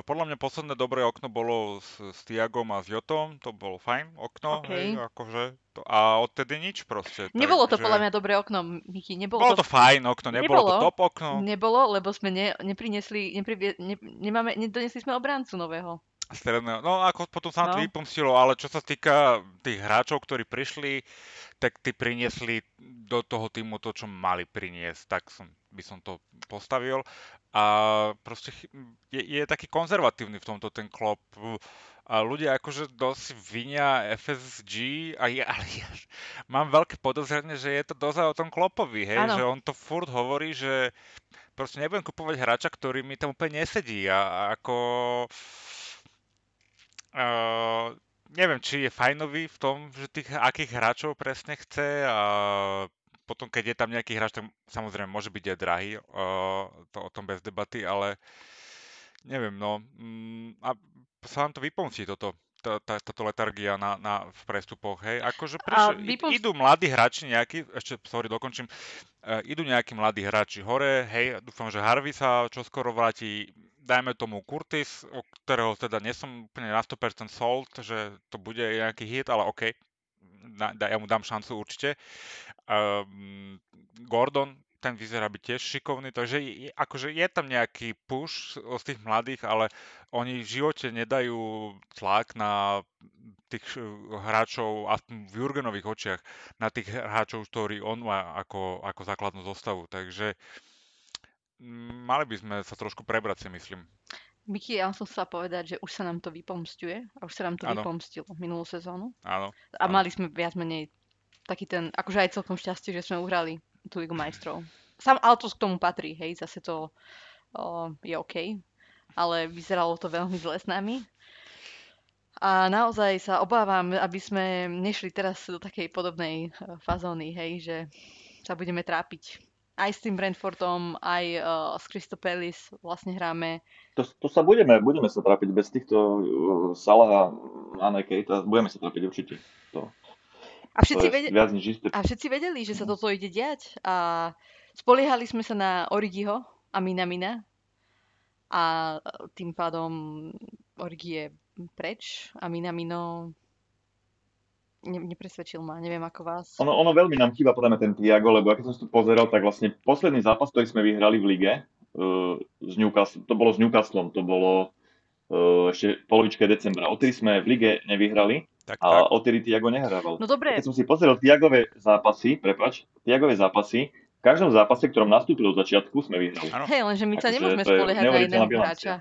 podľa mňa posledné dobré okno bolo s, s Tiagom a s Jotom, to bolo fajn okno, okay. hej, akože, to, a odtedy nič proste. Nebolo to že... podľa mňa dobré okno, Miki, nebolo Bolo to, to fajn okno, nebolo, nebolo to top okno. Nebolo, lebo sme ne, neprinesli, neprivie, ne, nemáme, nedonesli sme obráncu nového. Stredného. No ako potom sa no. to vypomstilo, ale čo sa týka tých hráčov, ktorí prišli, tak tí priniesli do toho týmu to, čo mali priniesť, tak som, by som to postavil. A proste je, je taký konzervatívny v tomto ten klop. A ľudia akože dosť vinia FSG, a ja, ale ja mám veľké podozrenie, že je to dosť o tom klopovi, hej? Ano. že on to furt hovorí, že proste nebudem kupovať hráča, ktorý mi tam úplne nesedí a, a ako Uh, neviem, či je fajnový v tom, že tých akých hráčov presne chce a potom, keď je tam nejaký hráč, tak samozrejme môže byť aj drahý, uh, to o tom bez debaty, ale neviem, no. Um, a sa vám to vypomstí toto, tá, tá, táto letargia na, na, v prestupoch, hej? Akože prečo, vypomst... idú mladí hráči nejakí, ešte, sorry, dokončím, uh, idú nejakí mladí hráči hore, hej, dúfam, že Harvey sa čoskoro vráti, dajme tomu Curtis, o ktorého teda nie som úplne na 100% sold, že to bude nejaký hit, ale OK, na, ja mu dám šancu určite. Um, Gordon, ten vyzerá byť tiež šikovný, takže je, akože je tam nejaký push z tých mladých, ale oni v živote nedajú tlak na tých hráčov, aspoň v Jurgenových očiach, na tých hráčov, ktorí on má ako, ako základnú zostavu. Takže uh, mali by sme sa trošku prebrať, si myslím. Miki, ja som sa povedať, že už sa nám to vypomstuje a už sa nám to ano. vypomstilo minulú sezónu. Áno. A ano. mali sme viac menej taký ten, akože aj celkom šťastie, že sme uhrali tú Ligu majstrov. Sam, ale to k tomu patrí, hej, zase to o, je OK. Ale vyzeralo to veľmi zle s nami. A naozaj sa obávam, aby sme nešli teraz do takej podobnej e, fazóny, hej, že sa budeme trápiť aj s tým Brentfordom, aj uh, s Palace vlastne hráme. To, to sa budeme, budeme sa trápiť bez týchto uh, Salaha a Nekejta, budeme sa trápiť určite. To, a všetci, to vedeli, viac než isté. a všetci vedeli, že sa toto ide diať a spoliehali sme sa na Origiho a Minamina a tým pádom Origi je preč a Minamino ne, nepresvedčil ma, neviem ako vás. Ono, ono veľmi nám chýba podľa ten Tiago, lebo keď som si to pozeral, tak vlastne posledný zápas, ktorý sme vyhrali v lige, uh, z Newcastle, to bolo s Newcastlom, to bolo uh, ešte polovičke decembra. Odtedy sme v lige nevyhrali tak, a tak. odtedy Tiago nehrával. No dobre. Keď som si pozrel Tiagové zápasy, prepač, Tiagové zápasy, v každom zápase, ktorom nastúpil od začiatku, sme vyhrali. Hej, lenže my sa nemôžeme spoliehať na iného hráča.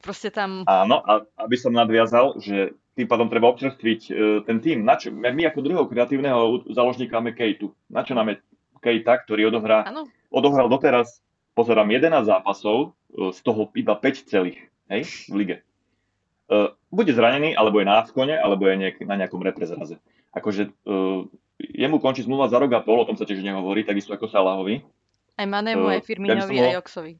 Proste tam... Áno, a aby som nadviazal, že tým pádom treba občerstviť e, ten tým. Na čo, my ako druhého kreatívneho záložníka máme Kejtu. Na čo nám je Kejta, ktorý odohrá, Áno, odohral doteraz, pozerám, 11 zápasov, e, z toho iba 5 celých, hej, v lige. E, bude zranený, alebo je na Avkone, alebo je niek- na nejakom reprezraze. Akože e, jemu končí zmluva za rok a pol, o tom sa tiež nehovorí, takisto ako Salahovi. aj Manému, Eh, aj Firminovi, ja aj Oxovi.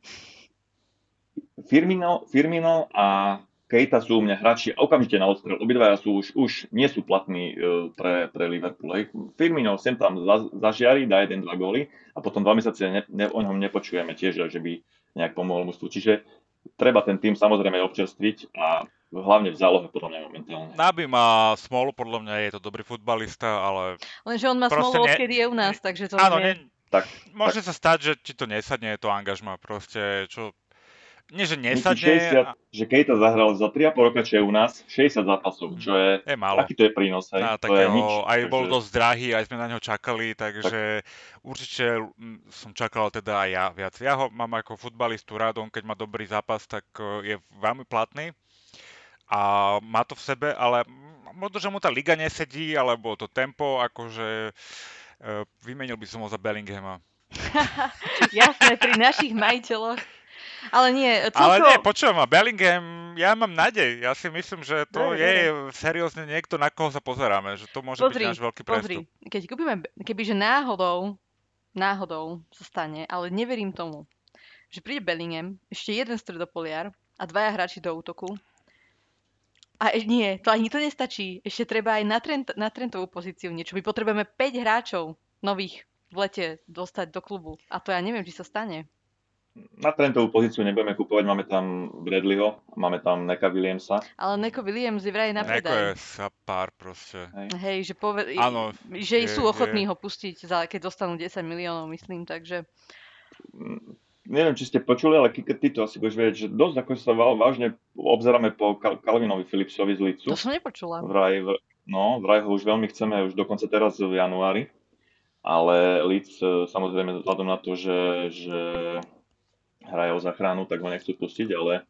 Firmino, Firmino a Kejta sú u mňa hráči okamžite na odstrel. Obidvaja sú už, už nie sú platní pre, pre Liverpool. Firmino sem tam za, zažiari, dá jeden, dva góly a potom dva mesiace ne, ne, o ňom nepočujeme tiež, že by nejak pomohol mužstvu. Čiže treba ten tým samozrejme občerstviť a hlavne v zálohe podľa mňa momentálne. Naby má smolu, podľa mňa je to dobrý futbalista, ale Lenže on má smolu, ne- odkedy je u nás, takže to áno, nie... ne, Tak, môže sa stať, že ti to nesadne, to angažma, proste, čo... Nie, že nesadne, 60, že Kejta zahral za 3,5 roka, čo je u nás, 60 zápasov, čo je, je málo. aký to je prínos, hej? Na to je nič. aj bol Takže- dosť drahý, aj sme na ňo čakali, takže určite mm, som čakal teda aj ja viac. Ja ho mám ako futbalistu rád, on keď má dobrý zápas, tak eh, je veľmi platný a má to v sebe, ale mm, možno, že mu tá liga nesedí, alebo to tempo, akože eh, vymenil by som ho za Bellinghama. [LAUGHS] Jasné, pri našich majiteľoch. Ale nie, Ale celko... nie, počujem ma, Bellingham, ja mám nádej. Ja si myslím, že to Dobre, je seriózne niekto, na koho sa pozeráme, že to môže Pozri, byť náš veľký Pozri, prestup. keď kúpime, kebyže náhodou, náhodou sa stane, ale neverím tomu, že príde Bellingham, ešte jeden stredopoliar a dvaja hráči do útoku. A e- nie, to ani to nestačí. Ešte treba aj na, Trent, na Trentovú pozíciu niečo. My potrebujeme 5 hráčov nových v lete dostať do klubu. A to ja neviem, či sa stane. Na Trentovú pozíciu nebudeme kupovať, máme tam Bradleyho, máme tam Neka Williamsa. Ale Neko Williams je vraj na Neko je predaj. sa pár proste. Hej, že, pove- Áno, že je- sú je. ochotní ho pustiť, za, keď dostanú 10 miliónov, myslím. Takže Mm, Neviem, či ste počuli, ale Kike, ty to asi budeš vedieť, že dosť ako sa vážne obzeráme po Kal- Calvinovi Philipsovi z Licu. to som nepočula. Vraj, v- no, vraj ho už veľmi chceme, už dokonca teraz v januári. Ale Leeds e, samozrejme vzhľadom na to, že, že hraje o záchranu, tak ho nechcú pustiť, ale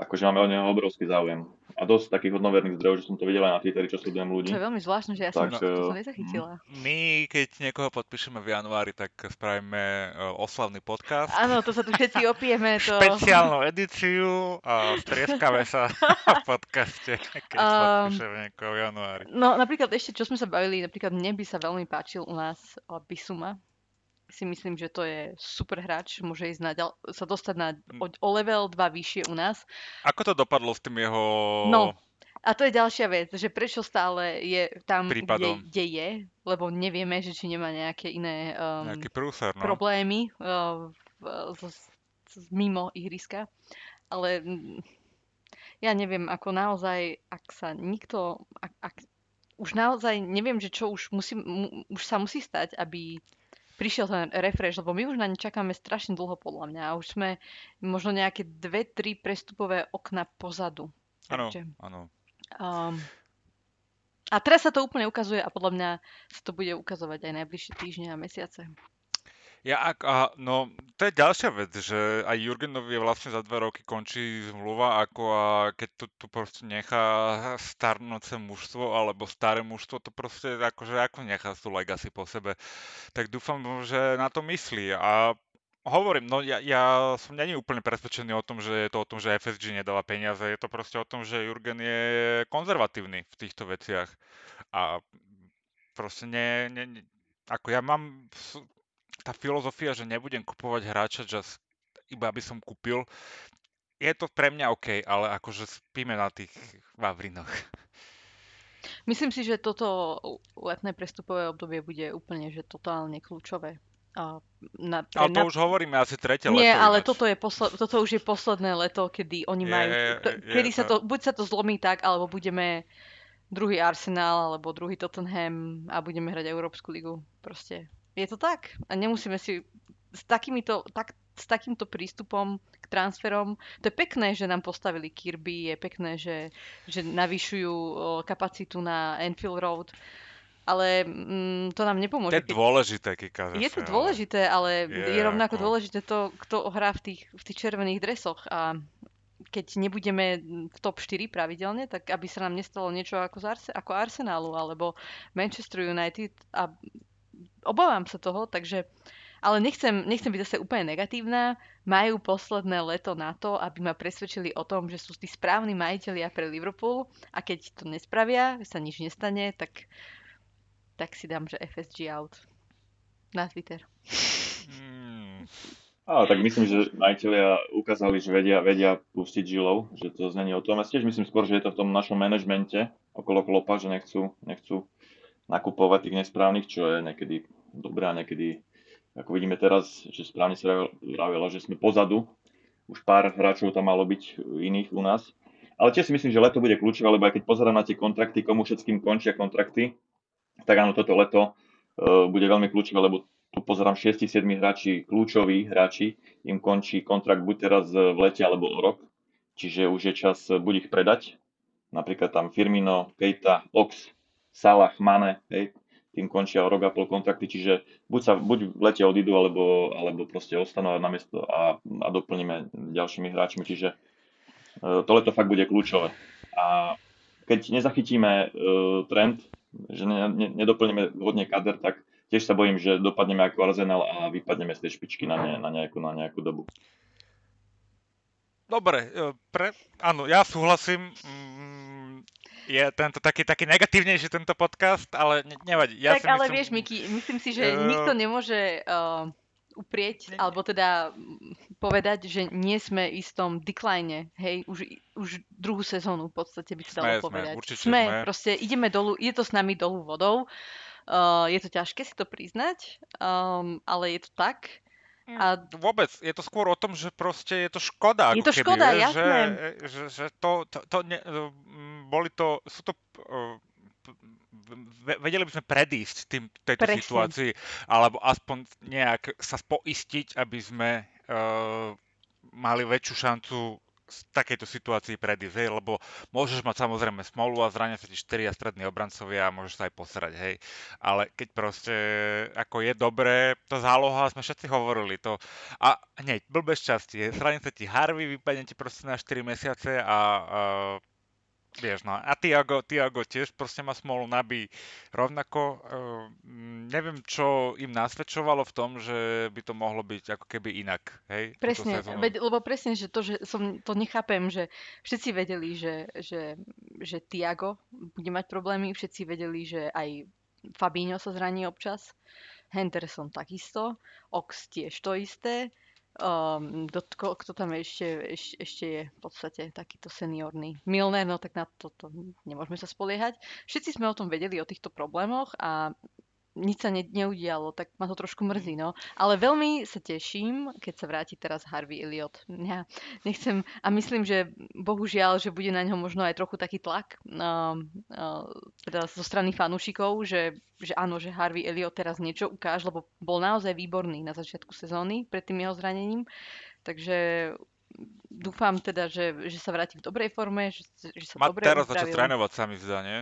akože máme o neho obrovský záujem. A dosť takých hodnoverných zdrojov, že som to videl aj na Twitteri, čo sledujem ľudí. To je veľmi zvláštne, že ja som, Tak, to, to som eh, nezachytila. My, keď niekoho podpíšeme v januári, tak spravíme e, oslavný podcast. Áno, to sa tu všetci opijeme. To... Špeciálnu edíciu a strieskame sa [LAUGHS] v podcaste, keď Um, podpíšeme niekoho v januári. No napríklad ešte, čo sme sa bavili, napríklad mne by sa veľmi páčil u nás eh, Bisuma. Si myslím, že to je super hráč, môže ísť na ďal- sa dostať na o, o level 2 vyššie u nás. Ako to dopadlo s tým jeho... No, A to je ďalšia vec, že prečo stále je tam, kde, Prípadom. kde je, lebo nevieme, že či nemá nejaké iné um, Nejaký prúser, no. problémy uh, v, z, z, mimo ihriska. Ale mm, ja neviem, ako naozaj, ak sa nikto, ak, ak, už naozaj neviem, že čo už, musí, mu, už sa musí stať, aby prišiel ten refresh, lebo my už na ne čakáme strašne dlho podľa mňa a už sme možno nejaké dve, tri prestupové okna pozadu. Áno, áno. um, a teraz sa to úplne ukazuje a podľa mňa sa to bude ukazovať aj najbližšie týždne a mesiace. Ja, ak, a, no, to je ďalšia vec, že aj Jurgenovi vlastne za dva roky končí zmluva, ako a keď to tu proste nechá starnúce mužstvo, alebo staré mužstvo, to proste akože ako nechá tú legacy po sebe. Tak dúfam, že na to myslí. A hovorím, no ja, ja som není úplne presvedčený o tom, že je to o tom, že FSG nedáva peniaze, je to proste o tom, že Jurgen je konzervatívny v týchto veciach. A proste ne, ne, ne ako ja mám tá filozofia, že nebudem kupovať hráča just iba aby som kúpil, je to pre mňa OK, ale akože spíme na tých vavrinoch. Myslím si, že toto letné prestupové obdobie bude úplne že totálne kľúčové. A na, pre, Ale to na, už hovoríme asi tretie nie, leto ale ináč. toto, je posled, toto už je posledné leto, kedy oni Je, majú... je, To, je kedy sa to, to- buď sa to zlomí tak, alebo budeme druhý Arsenal, alebo druhý Tottenham a budeme hrať Európsku ligu. Proste je to tak. A nemusíme si s, takýmito, tak, s takýmto prístupom k transferom. To je pekné, že nám postavili Kirby, je pekné, že, že navyšujú o, kapacitu na Enfield Road, ale mm, to nám To nepomôže. je keď- dôležité, Kika. je to dôležité, ale je, je rovnako ako- dôležité to, kto hrá v tých, v tých červených dresoch a keď nebudeme v top 4 pravidelne, tak aby sa nám nestalo niečo ako, Arse- ako Arsenalu alebo Manchester United a obávam sa toho, takže ale nechcem, nechcem byť zase úplne negatívna. Majú posledné leto na to, aby ma presvedčili o tom, že sú tí správni majiteľia pre Liverpool a keď to nespravia, sa nič nestane, tak, tak si dám, že FSG out na Twitter. Hmm. Á, tak myslím, že majiteľia ukázali, že vedia, vedia pustiť žilov, že to znenie o tom. Ja tiež myslím skôr, že je to v tom našom manažmente okolo klopa, že nechcú, nechcú nakupovať tých nesprávnych, čo je niekedy dobré a niekedy ako vidíme teraz, že správne sa vravilo, že sme pozadu, už pár hráčov tam malo byť iných u nás. Ale tiež si myslím, že leto bude kľúčové, lebo aj keď pozerám na tie kontrakty, komu všetkým končia kontrakty, tak áno, toto leto uh, bude veľmi kľúčové, lebo tu pozerám 6-7 hráči, kľúčoví hráči, im končí kontrakt buď teraz v lete alebo o rok. Čiže už je čas buď ich predať, napríklad tam Firmino, Keita, Ox, Salah, Mane, hej, tým končia o rok a pol kontrakty, čiže buď, sa, buď v lete odídu, alebo, alebo proste ostanú na miesto a, a doplníme ďalšími hráčmi, čiže uh, to leto fakt bude kľúčové. A keď nezachytíme uh, trend, že ne, ne, nedoplníme hodne kader, tak tiež sa bojím, že dopadneme ako Arsenal a vypadneme z tej špičky na, ne, na, nejakú, na nejakú dobu. Dobre, e, pre, áno, ja súhlasím. Mm, je tento taký, taký negatívnejší tento podcast, ale ne, nevadí. Ja tak si ale myslím, vieš, Miki, myslím si, že uh, nikto nemôže uh, uprieť, ne, alebo teda povedať, že nie sme istom decline, hej, už, už druhú sezónu v podstate by sa dalo sme, povedať. Sme, sme, sme, proste ideme dolu, je to s nami dolu vodou. Uh, je to ťažké si to priznať, um, ale je to tak. A... Vôbec, je to skôr o tom, že proste je to škoda. Je to keby, škoda, je, jasné. Že, že, že to, to, to ne, boli to, sú to vedeli by sme predísť tým, tejto Presne. situácii, alebo aspoň nejak sa poistiť, aby sme uh, mali väčšiu šancu z takejto situácii predísť, hej, lebo môžeš mať samozrejme smolu a zrania sa ti štyria strední obrancovia a môžeš sa aj posrať, hej. Ale keď proste ako je dobré, to záloha, sme všetci hovorili to. A hneď, blbé šťastie, zrania sa ti Harvey, vypadne ti proste na 4 mesiace a, a Vieš, no a Tiago, Tiago tiež proste má smolu nabí rovnako. Uh, neviem, čo im nasvedčovalo v tom, že by to mohlo byť ako keby inak, hej? Presne, veď, lebo presne, že to, že som to nechápem, že všetci vedeli, že, že, že Tiago bude mať problémy, všetci vedeli, že aj Fabinho sa zraní občas, Henderson takisto, Ox tiež to isté, Um, do, kto, tam ešte, ešte, ešte je v podstate takýto seniorný. Milner, no tak na to, to nemôžeme sa spoliehať. Všetci sme o tom vedeli, o týchto problémoch a nič sa ne, neudialo, tak ma to trošku mrzí, no. Ale veľmi sa teším, keď sa vráti teraz Harvey Elliot. Ja nechcem, a myslím, že bohužiaľ, že bude na ňo možno aj trochu taký tlak, uh, uh, teda zo strany fanúšikov, že, že áno, že Harvey Elliot teraz niečo ukáže, lebo bol naozaj výborný na začiatku sezóny pred tým jeho zranením. Takže dúfam teda, že, že sa vráti v dobrej forme, že, že sa Má dobre teraz začať trénovať, sa mi zdá, nie?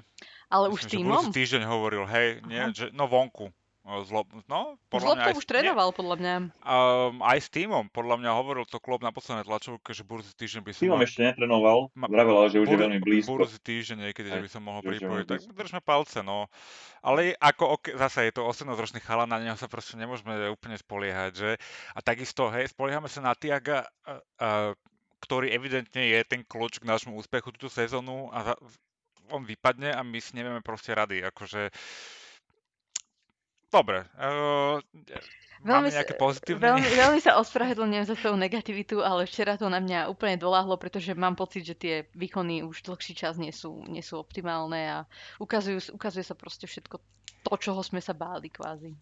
Ale už Myslím, týmom? Že týždeň hovoril, hej, nie, že, no vonku. Zlo, no, podľa mňa už trénoval, podľa mňa. Um, aj s týmom, podľa mňa hovoril to klub na poslednej tlačovke, že budúci týždeň by som... Týmom mal... ešte netrénoval, ma... vravel, že už Bur... je veľmi blízko. Budúci týždeň niekedy, že by som mohol pripojiť, tak držme palce, no. Ale ako, okay, zase je to 18-ročný chalan, na neho sa proste nemôžeme úplne spoliehať, že? A takisto, hej, spoliehame sa na Tiaga, uh, uh, ktorý evidentne je ten kľúč k nášmu úspechu túto sezónu a on vypadne a my si nevieme proste rady. Akože... Dobre. Uh, veľmi, nejaké pozitívne? Veľmi, [LAUGHS] veľmi sa ospravedlňujem za svoju negativitu, ale včera to na mňa úplne doláhlo, pretože mám pocit, že tie výkony už dlhší čas nie sú, nie sú optimálne a ukazujú, ukazuje sa proste všetko to, čoho sme sa báli kvázi.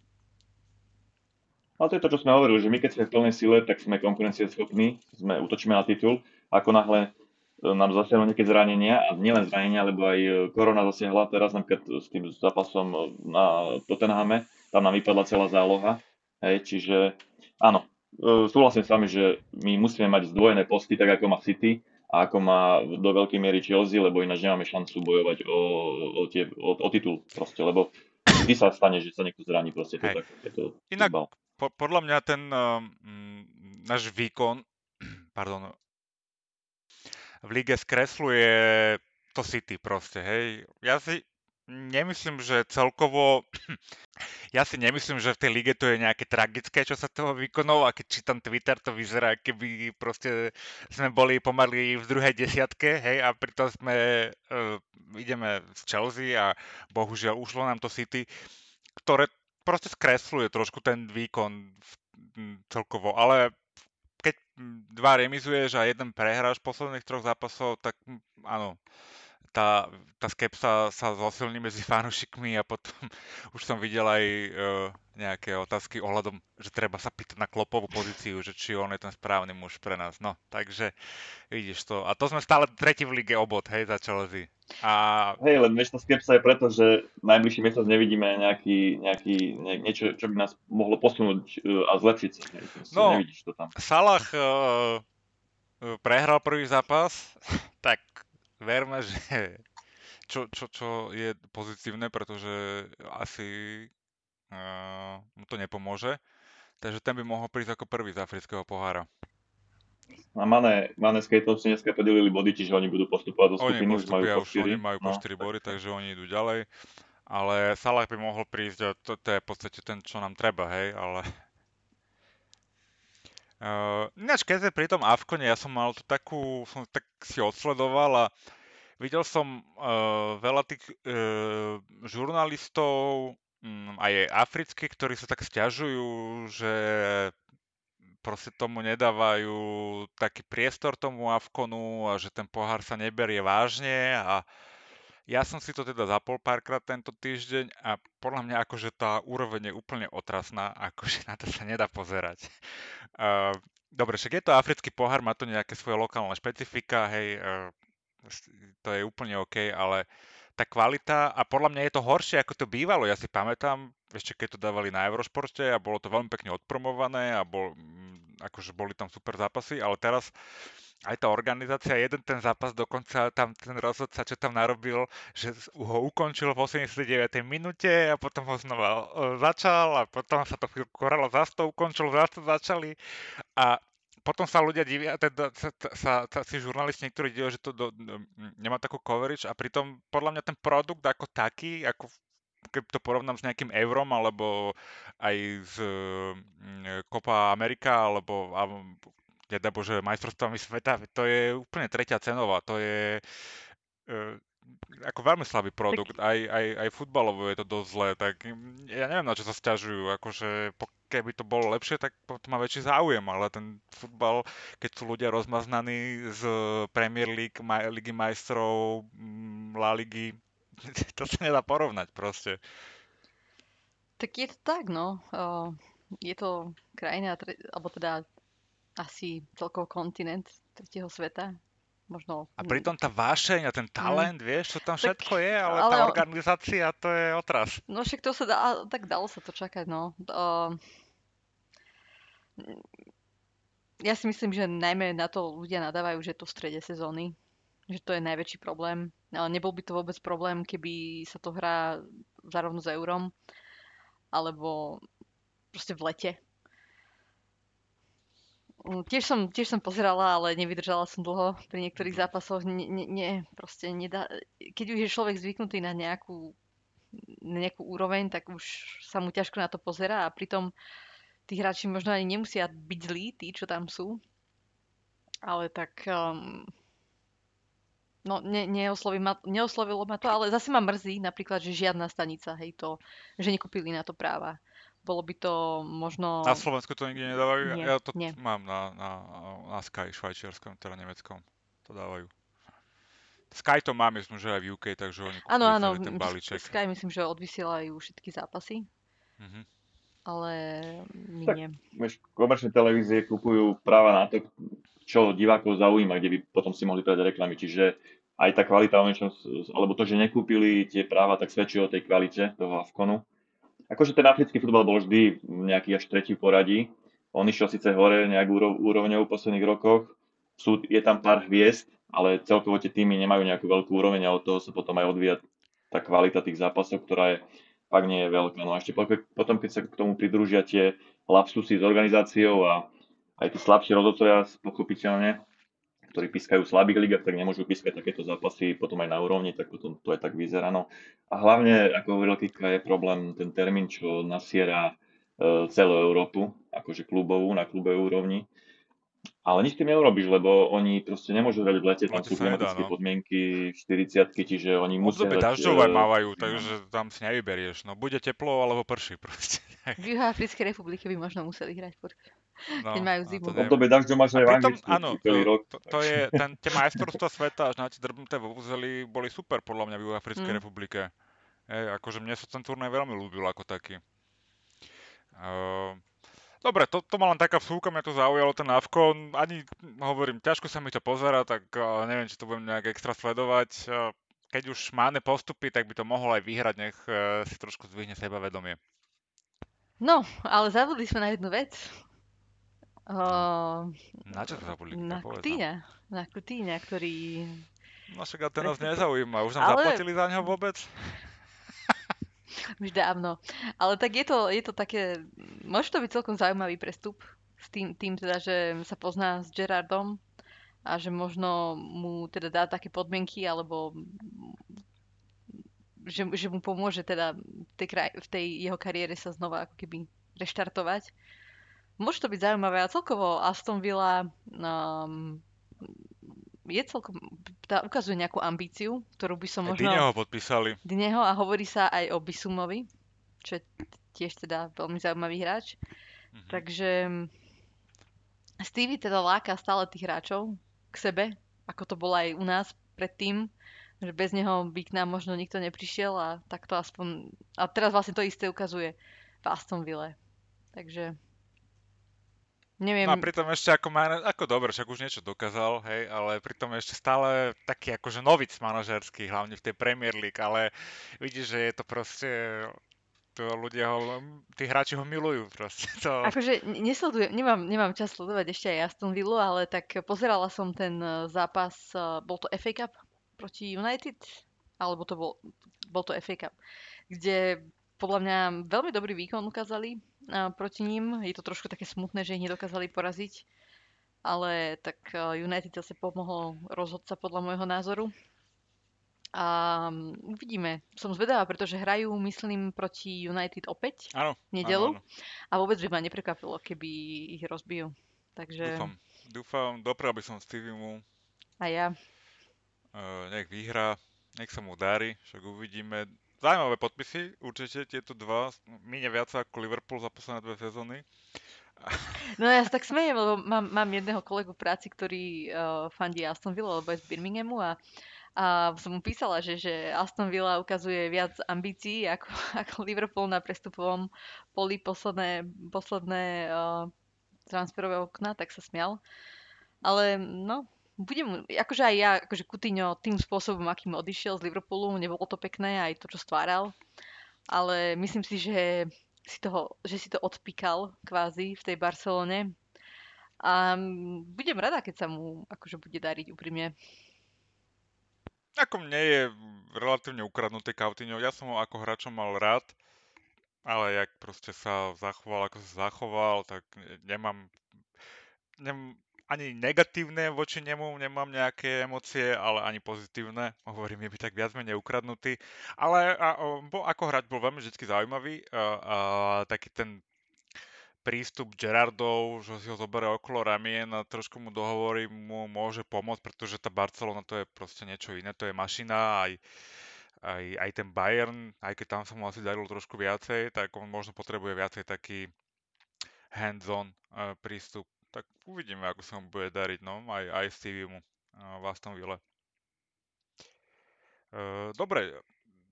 Ale to je to, čo sme hovorili, že my keď sme v plnej sile, tak sme konkurencieschopní, sme útočíme na titul. Ako náhle e, nám zasiahlo nejaké zranenia, a nielen zranenia, lebo aj e, korona zasiahla teraz napríklad s tým zápasom na Tottenhame, tam nám vypadla celá záloha. Hej, čiže áno, súhlasím s vami, že my musíme mať zdvojené posty, tak ako má City a ako má do veľkej miery Chelsea, lebo ináč nemáme šancu bojovať o, o, tie, o, o titul proste, lebo vždy sa stane, že sa niekto zraní proste. To, tak, je to Inak, po, podľa mňa ten uh, náš výkon, [CLEARS THROAT] pardon, v lige skresluje to City proste, hej. Ja si nemyslím, že celkovo, [CLEARS THROAT] ja si nemyslím, že v tej lige to je nejaké tragické, čo sa toho vykonalo a keď čítam Twitter, to vyzerá, keby proste sme boli pomaly v druhej desiatke, hej, a pritom sme, uh, ideme z Chelsea a bohužiaľ ušlo nám to City, ktoré proste skresluje trošku ten výkon celkovo, ale keď dva remizuješ a jeden prehráš posledných troch zápasov, tak áno, tá, tá skepsa sa zosilní medzi fanúšikmi a potom [LAUGHS] už som videl aj uh, nejaké otázky ohľadom, že treba sa pýtať na klopovú pozíciu, že či on je ten správny muž pre nás. No, takže vidíš to. A to sme stále tretí v lige obod, hej, za Chelsea. A... Hej, len vieš, tá skepsa je preto, že najbližší mesiac nevidíme nejaký, nejaký, nie, niečo, čo by nás mohlo posunúť uh, a zlepšiť sa. No, nevidíš to tam. Salah uh, prehral prvý zápas, [LAUGHS] tak verme, že čo, čo, čo je pozitívne, pretože asi uh, mu to nepomôže. Takže ten by mohol prísť ako prvý z afrického pohára. A Mane, Mane s Kejtom si dneska podelili body, čiže oni budú postupovať do skupiny, oni už majú po 4. Oni majú po 4 no, body, takže oni idú ďalej. Ale Salah by mohol prísť to, to je v podstate ten, čo nám treba, hej, ale Uh, ináč, keď pri tom Avkone, ja som mal tu takú, som tak si odsledoval a videl som uh, veľa tých uh, žurnalistov, um, aj afrických, ktorí sa tak stiažujú, že proste tomu nedávajú taký priestor tomu Avkonu a že ten pohár sa neberie vážne a ja som si to teda zapol párkrát tento týždeň a podľa mňa akože tá úroveň je úplne otrasná, [LAUGHS] akože na to sa nedá pozerať. Uh, dobre, však je to africký pohár, má to nejaké svoje lokálne špecifika, hej, uh, to je úplne OK, ale tá kvalita a podľa mňa je to horšie, ako to bývalo. Ja si pamätám, ešte keď to dávali na Eurošporte a bolo to veľmi pekne odpromované a bol, akože boli tam super zápasy, ale teraz aj tá organizácia, jeden ten zápas dokonca tam ten rozhodca, čo tam narobil, že ho ukončil v 89. minúte a potom ho znova e, začal a potom sa to koralo, zase to ukončil, zase to začali a potom sa ľudia divia, teda sa, sa, sa si žurnalisti niektorí divia, že to do, nemá takú coverage a pritom podľa mňa ten produkt ako taký, ako keď to porovnám s nejakým eurom alebo aj z Copa Amerika alebo nedá Bože, majstrovstvami sveta, to je úplne tretia cenová, to je uh, ako veľmi slabý produkt, aj, aj, aj futbalovo je to dosť zlé, tak ja neviem, na čo sa stiažujú, akože keby to bolo lepšie, tak to má väčší záujem, ale ten futbal, keď sú ľudia rozmaznaní z Premier League, Maj, Ligy majstrov, mm, La Ligy, [LAUGHS] to sa nedá porovnať proste. Tak je to tak, no. Uh, je to krajina, alebo teda asi celkovo kontinent tretieho sveta. Možno... A pritom tá vášeň a ten talent, mm. vieš, čo tam všetko tak, je, ale, ale tá organizácia, to je otras. No však to sa dá, tak dalo sa to čakať, no. Uh, ja si myslím, že najmä na to ľudia nadávajú, že je to v strede sezóny, že to je najväčší problém. Ale nebol by to vôbec problém, keby sa to hrá zarovno s eurom, alebo proste v lete, tiež som, tiež som pozerala, ale nevydržala som dlho pri niektorých zápasoch. Nie, nie, nie proste nedá... Keď už je človek zvyknutý na nejakú, na nejakú úroveň, tak už sa mu ťažko na to pozera a pritom tí hráči možno ani nemusia byť zlí, tí, čo tam sú. Ale tak... Um, no, ne, neoslovilo, ma, neoslovilo ma to, ale zase ma mrzí napríklad, že žiadna stanica, hej, to, že nekúpili na to práva bolo by to možno... Na Slovensku to nikde nedávajú? Nie, ja to nie. mám na, na, na Sky švajčiarskom, teda nemeckom. To dávajú. Sky to má, myslím, že aj v UK, takže oni kúpili áno, áno, ten balíček. Sky myslím, že odvysielajú všetky zápasy. Mm-hmm. Ale my tak, nie. Vieš, komerčné televízie kupujú práva na to, čo divákov zaujíma, kde by potom si mohli predať reklamy. Čiže aj tá kvalita, alebo to, že nekúpili tie práva, tak svedčí o tej kvalite toho Avkonu akože ten africký futbal bol vždy nejaký až tretí poradí. On išiel síce hore nejak úrovňou v posledných rokoch, sú, je tam pár hviezd, ale celkovo tie týmy nemajú nejakú veľkú úroveň a od toho sa potom aj odvíja tá kvalita tých zápasov, ktorá je fakt nie je veľká. No a ešte potom, keď sa k tomu pridružia tie lapsusy s organizáciou a aj tí slabší rozhodcovia pochopiteľne, ktorí pískajú v slabých ligách, tak nemôžu pískať takéto zápasy potom aj na úrovni, tak potom to aj tak vyzerá. No. A hlavne, ako hovoril Kika, je problém ten termín, čo nasiera e, celú Európu, akože klubovú, na klubovej úrovni. Ale nič tým neurobíš, lebo oni proste nemôžu hrať v lete, tam sú klimatické no. podmienky 40 čiže oni musia hrať... dažďové e, mávajú, takže tam si nevyberieš. No bude teplo alebo prší proste. [LAUGHS] V Juhoafrickej republike by možno museli hrať furt. No, keď majú zimu. V obdobie dažďov máš aj v Anglicku áno, celý to, rok. To, to je, ten, tie [LAUGHS] majstrovstvá sveta až na tie drbnuté vozely boli super podľa mňa v Juhoafrickej mm. republike. Hej, akože mne sa ten turnaj veľmi ľúbil ako taký. Uh, dobre, to, to ma len taká vsúka, mňa to zaujalo ten Avko. Ani, hovorím, ťažko sa mi to pozera, tak uh, neviem, či to budem nejak extra sledovať. Uh, keď už máme postupy, tak by to mohol aj vyhrať, nech uh, si trošku zdvihne sebavedomie. No, ale zabudli sme na jednu vec. Uh, na čo to? Na Kutíňa. Na Kutíňa, ktorý... No však to nás nezaujíma. Už nám ale... zaplatili za neho vôbec? [LAUGHS] Už dávno. Ale tak je to, je to také... Môže to byť celkom zaujímavý prestup. S tým, tým teda, že sa pozná s Gerardom a že možno mu teda dá také podmienky, alebo že, že mu pomôže teda v tej, kraj, v tej jeho kariére sa znova ako keby reštartovať. Môže to byť zaujímavé a celkovo Aston Villa um, je celkom, tá ukazuje nejakú ambíciu, ktorú by som možno... Dineho podpísali. Dineho a hovorí sa aj o Bisumovi, čo je tiež teda veľmi zaujímavý hráč. Mm-hmm. Takže Stevie teda láka stále tých hráčov k sebe, ako to bolo aj u nás predtým, že bez neho by k nám možno nikto neprišiel a tak to aspoň... A teraz vlastne to isté ukazuje v Aston Ville. Takže Neviem. No a pritom ešte ako, man- ako dobre, však už niečo dokázal, hej, ale pritom ešte stále taký akože novic manažerský, hlavne v tej Premier League, ale vidíš, že je to proste to ľudia ho, tí hráči ho milujú proste. To... Akože nesledujem, nemám, nemám čas sledovať ešte aj Aston Villa, ale tak pozerala som ten e, zápas, e, bol to FA Cup proti United, alebo to bol, bol to FA Cup, kde podľa mňa veľmi dobrý výkon ukázali proti ním. Je to trošku také smutné, že ich nedokázali poraziť. Ale tak United zase pomohol rozhodca podľa môjho názoru. A mm, uvidíme. Som zvedavá, pretože hrajú, myslím, proti United opäť áno, nedelu. Áno, áno. A vôbec by ma neprekvapilo, keby ich rozbijú. Takže... Dúfam, dúfam, doprel by som Stevie A ja. Uh, nech vyhrá, nech sa mu darí, však uvidíme. Zaujímavé podpisy, určite tieto dva, minie viac ako Liverpool za posledné dve sezóny. No ja sa tak smejem, lebo mám, mám jedného kolegu práci, ktorý uh, fandí Aston Villa, lebo je z Birminghamu a, a som mu písala, že, že Aston Villa ukazuje viac ambícií ako, [LAUGHS] ako Liverpool na prestupovom poli posledné, posledné uh, transferové okna, tak sa smial. Ale no, budem, akože aj ja, akože Coutinho tým spôsobom, akým odišiel z Liverpoolu, nebolo to pekné, aj to, čo stváral, ale myslím si, že si, toho, že si to odpíkal kvázi v tej Barcelone. A budem rada, keď sa mu akože bude dariť úprimne. Ako mne je relatívne ukradnutý Coutinho, ja som ho ako hráčom mal rád, ale jak proste sa zachoval, ako sa zachoval, tak nemám, nem, ani negatívne voči nemu, nemám nejaké emócie, ale ani pozitívne. Hovorím, je by tak viac menej ukradnutý. Ale a, bo, ako hrať bol veľmi vždy zaujímavý. A, a, taký ten prístup Gerardov, že si ho zoberie okolo ramien a trošku mu dohovorí, mu môže pomôcť, pretože tá Barcelona to je proste niečo iné, to je mašina, aj, aj, aj ten Bayern, aj keď tam sa mu asi darilo trošku viacej, tak on možno potrebuje viacej taký hands-on uh, prístup tak uvidíme, ako sa mu bude dariť, no, aj, aj Stevie-mu v Aston Ville. Dobre,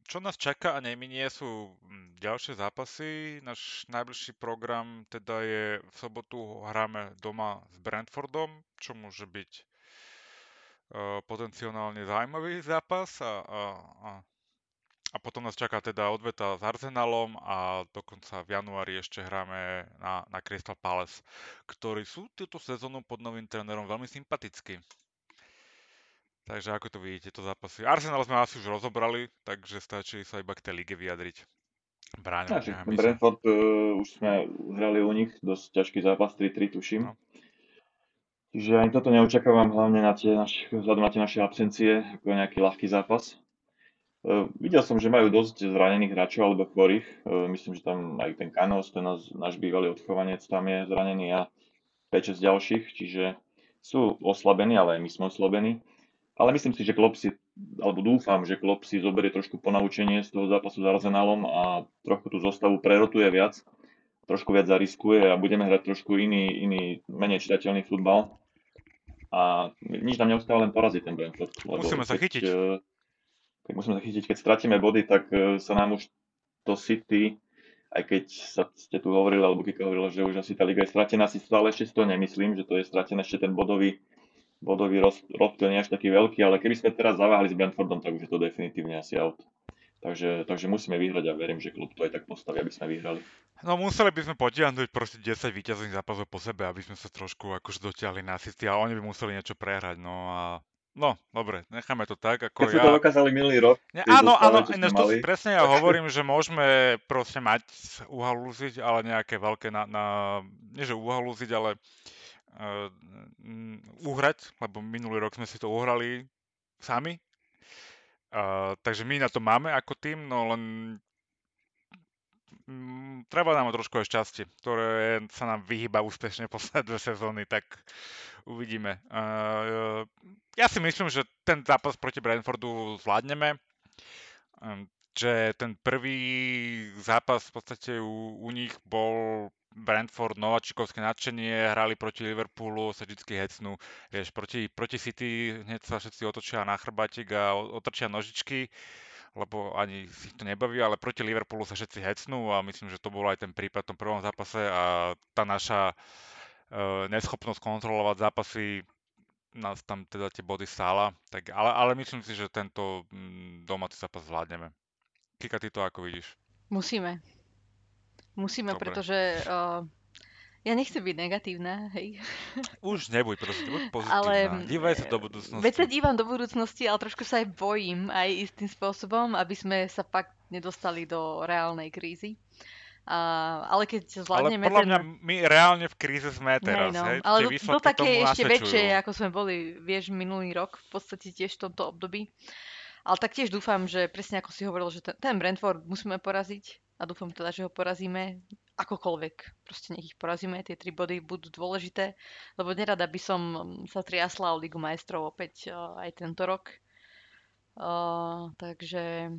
čo nás čaká a neminie sú ďalšie zápasy. Náš najbližší program teda je v sobotu hráme doma s Brentfordom, čo môže byť potenciálne zaujímavý zápas a, a, a a potom nás čaká teda odveta s Arsenalom a dokonca v januári ešte hráme na, na Crystal Palace, ktorí sú túto sezónu pod novým trénerom veľmi sympatickí. Takže ako to vidíte, to zápasy. Arsenal sme asi už rozobrali, takže stačí sa iba k tej lige vyjadriť. Bráňo, Takže Brentford uh, už sme hrali u nich, dosť ťažký zápas, 3-3 tuším. No. Čiže ani toto neočakávam, hlavne na tie naš, vzhľadom na tie naše absencie, ako nejaký ľahký zápas. Uh, videl som, že majú dosť zranených hráčov alebo chorých. Uh, myslím, že tam aj ten Kanos, ten náš, náš bývalý odchovanec, tam je zranený a 5-6 ďalších, čiže sú oslabení, ale aj my sme oslabení. Ale myslím si, že Klopp si, alebo dúfam, že Klopp si zoberie trošku ponaučenie z toho zápasu s Arsenalom a trochu tú zostavu prerotuje viac, trošku viac zariskuje a budeme hrať trošku iný, iný menej čitateľný futbal. A nič nám neustále len poraziť ten Brentford. Musíme sa chytiť. Eh, keď musíme sa chytiť, keď stratíme body, tak e, sa nám už to City, aj keď sa ste tu hovorili, alebo Kika hovorila, že už asi tá liga je stratená, si stále ešte to nemyslím, že to je stratené ešte ten bodový, bodový roz, rozdiel nie až taký veľký, ale keby sme teraz zaváhali s Brentfordom, tak už je to definitívne asi out. Takže, takže musíme vyhrať a verím, že klub to aj tak postaví, aby sme vyhrali. No museli by sme potiahnuť proste 10 víťazných zápasov po sebe, aby sme sa trošku akože dotiahli na City, ale oni by museli niečo prehrať, no a No, dobre, necháme to tak, ako Keď ja... to dokázali minulý rok. Ne, áno, áno, ináč to presne ja [LAUGHS] hovorím, že môžeme proste mať uhalúziť, ale nejaké veľké na, na nie že uhalúziť, ale uh, uhrať, lebo minulý rok sme si to uhrali sami. Uh, takže my na to máme ako tým, no len um, treba nám trošku aj šťastie, ktoré sa nám vyhýba úspešne [LAUGHS] posledné dve sezóny, tak uvidíme. Uh, ja si myslím, že ten zápas proti Brentfordu zvládneme. Um, že ten prvý zápas v podstate u, u nich bol Brentford, nováčikovské nadšenie, hrali proti Liverpoolu, sa vždy hecnú. Vieš, proti, proti City hneď sa všetci otočia na chrbátik a otrčia nožičky, lebo ani si to nebaví, ale proti Liverpoolu sa všetci hecnú a myslím, že to bol aj ten prípad v tom prvom zápase a tá naša uh, neschopnosť kontrolovať zápasy nás tam teda tie body stála, tak, ale, ale myslím si, že tento mm, domáci zápas zvládneme. Kika, ty to ako vidíš? Musíme. Musíme, Dobre. pretože uh, ja nechcem byť negatívna, hej. [LAUGHS] Už nebuď, proste, buď pozitívna. Ale, Dívaj sa do budúcnosti. Veď sa dívam do budúcnosti, ale trošku sa aj bojím aj istým spôsobom, aby sme sa fakt nedostali do reálnej krízy. A, ale keď zvládneme... Ale podľa ten... mňa my reálne v kríze sme teraz, hej? No. hej? Ale do, do také ešte väčšie, ako sme boli, vieš, minulý rok, v podstate tiež v tomto období. Ale tak tiež dúfam, že presne ako si hovoril, že ten, ten Brentford musíme poraziť a dúfam teda, že ho porazíme akokoľvek. Proste nech ich porazíme, tie tri body budú dôležité, lebo nerada by som sa triasla o Ligu majstrov opäť uh, aj tento rok. Uh, takže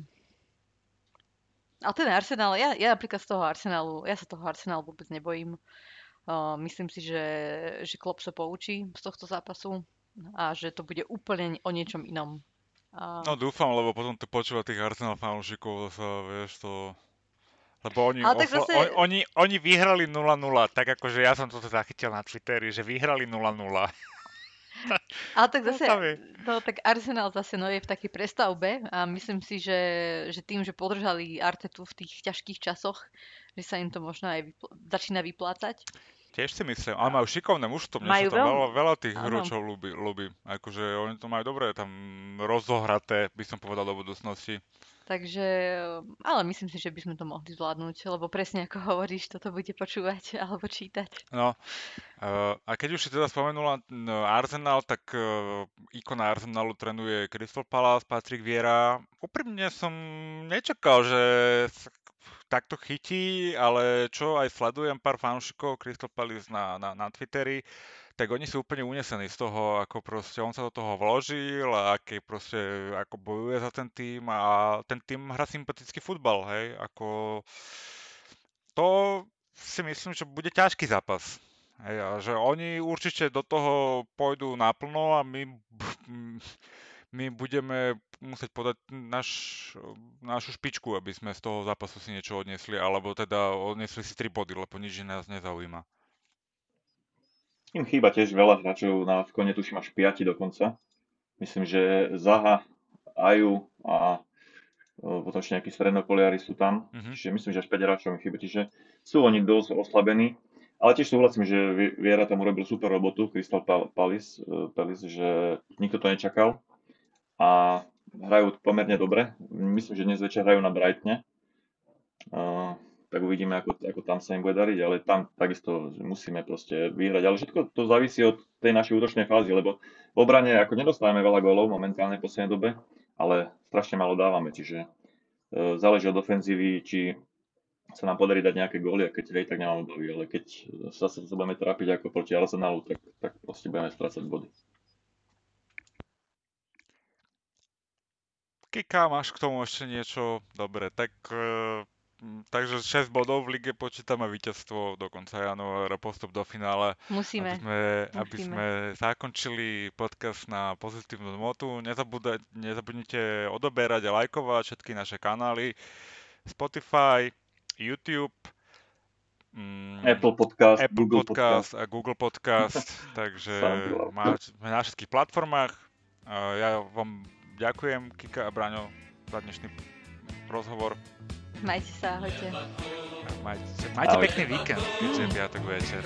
ale ten Arsenal, ja, ja napríklad z toho Arsenalu, ja sa toho Arsenalu vôbec nebojím. Uh, myslím si, že, že Klopp sa poučí z tohto zápasu a že to bude úplne o niečom inom. Uh... No dúfam, lebo potom to počúva tých Arsenal fanúšikov, vieš, to... Lebo oni, Ale tak zase... oni, oni, oni vyhrali 0-0, tak akože ja som toto zachytil na Twitteri, že vyhrali 0-0. [LAUGHS] Ale tak zase, no, tak Arsenal zase no, je v takej prestavbe a myslím si, že, že tým, že podržali Artetu v tých ťažkých časoch, že sa im to možno aj vypl- začína vyplácať. Tiež si myslím, ale majú šikovné mužstvo, mne majú sa tam veľ... veľa, veľa tých hročov ľubí, ľubí. Akože oni to majú dobre tam rozohraté, by som povedal do budúcnosti. Takže, ale myslím si, že by sme to mohli zvládnuť, lebo presne ako hovoríš, toto bude počúvať [LAUGHS] alebo čítať. No, uh, a keď už si teda spomenula no, Arsenal, tak uh, ikona Arsenalu trénuje Crystal Palace, Patrick Viera. Úprimne som nečakal, že takto chytí, ale čo aj sledujem pár fanúšikov Crystal Palace na, na, na Twitteri, tak oni sú úplne unesení z toho, ako proste on sa do toho vložil a aký proste, ako bojuje za ten tým a ten tým hrá sympatický futbal, hej, ako to si myslím, že bude ťažký zápas. Hej, a že oni určite do toho pôjdu naplno a my, my budeme musieť podať naš, našu špičku, aby sme z toho zápasu si niečo odnesli, alebo teda odnesli si tri body, lebo nič nás nezaujíma. Im chýba tiež veľa hráčov, na v kone tuším až 5 dokonca. Myslím, že Zaha, Aju a e, potom ešte nejakí strednopoliari sú tam. Mm-hmm. Čiže myslím, že až 5 hráčov mi chýba. Čiže sú oni dosť oslabení. Ale tiež súhlasím, že Viera tam urobil super robotu, Crystal Palace, e, Palace, že nikto to nečakal. A hrajú pomerne dobre. Myslím, že dnes večer hrajú na Brightne. Tak uvidíme, ako, ako tam sa im bude dariť, ale tam takisto musíme proste vyhrať. Ale všetko to závisí od tej našej útočnej fázy, lebo v obrane ako nedostávame veľa gólov momentálne v poslednej dobe, ale strašne málo dávame, čiže e, záleží od ofenzívy, či sa nám podarí dať nejaké góly a keď hej, tak nemám obavy, ale keď sa, sa budeme trápiť ako proti Arsenalu, tak, tak proste budeme strácať body. Kika, máš k tomu ešte niečo? Dobre, tak e, takže 6 bodov v lige počítame víťazstvo do konca januára, postup do finále. Musíme. Aby sme, Musíme. aby sme zakončili podcast na pozitívnu notu. Nezabudnite odoberať a lajkovať všetky naše kanály. Spotify, YouTube, mm, Apple Podcast, Apple Google Podcast, Podcast. a Google Podcast, [LAUGHS] takže sme na všetkých platformách. Ja vám ďakujem, Kika a Braňo, za dnešný rozhovor. Majte sa, ahojte. Majte, majte Ahojte. pekný víkend, keďže je piatok večer.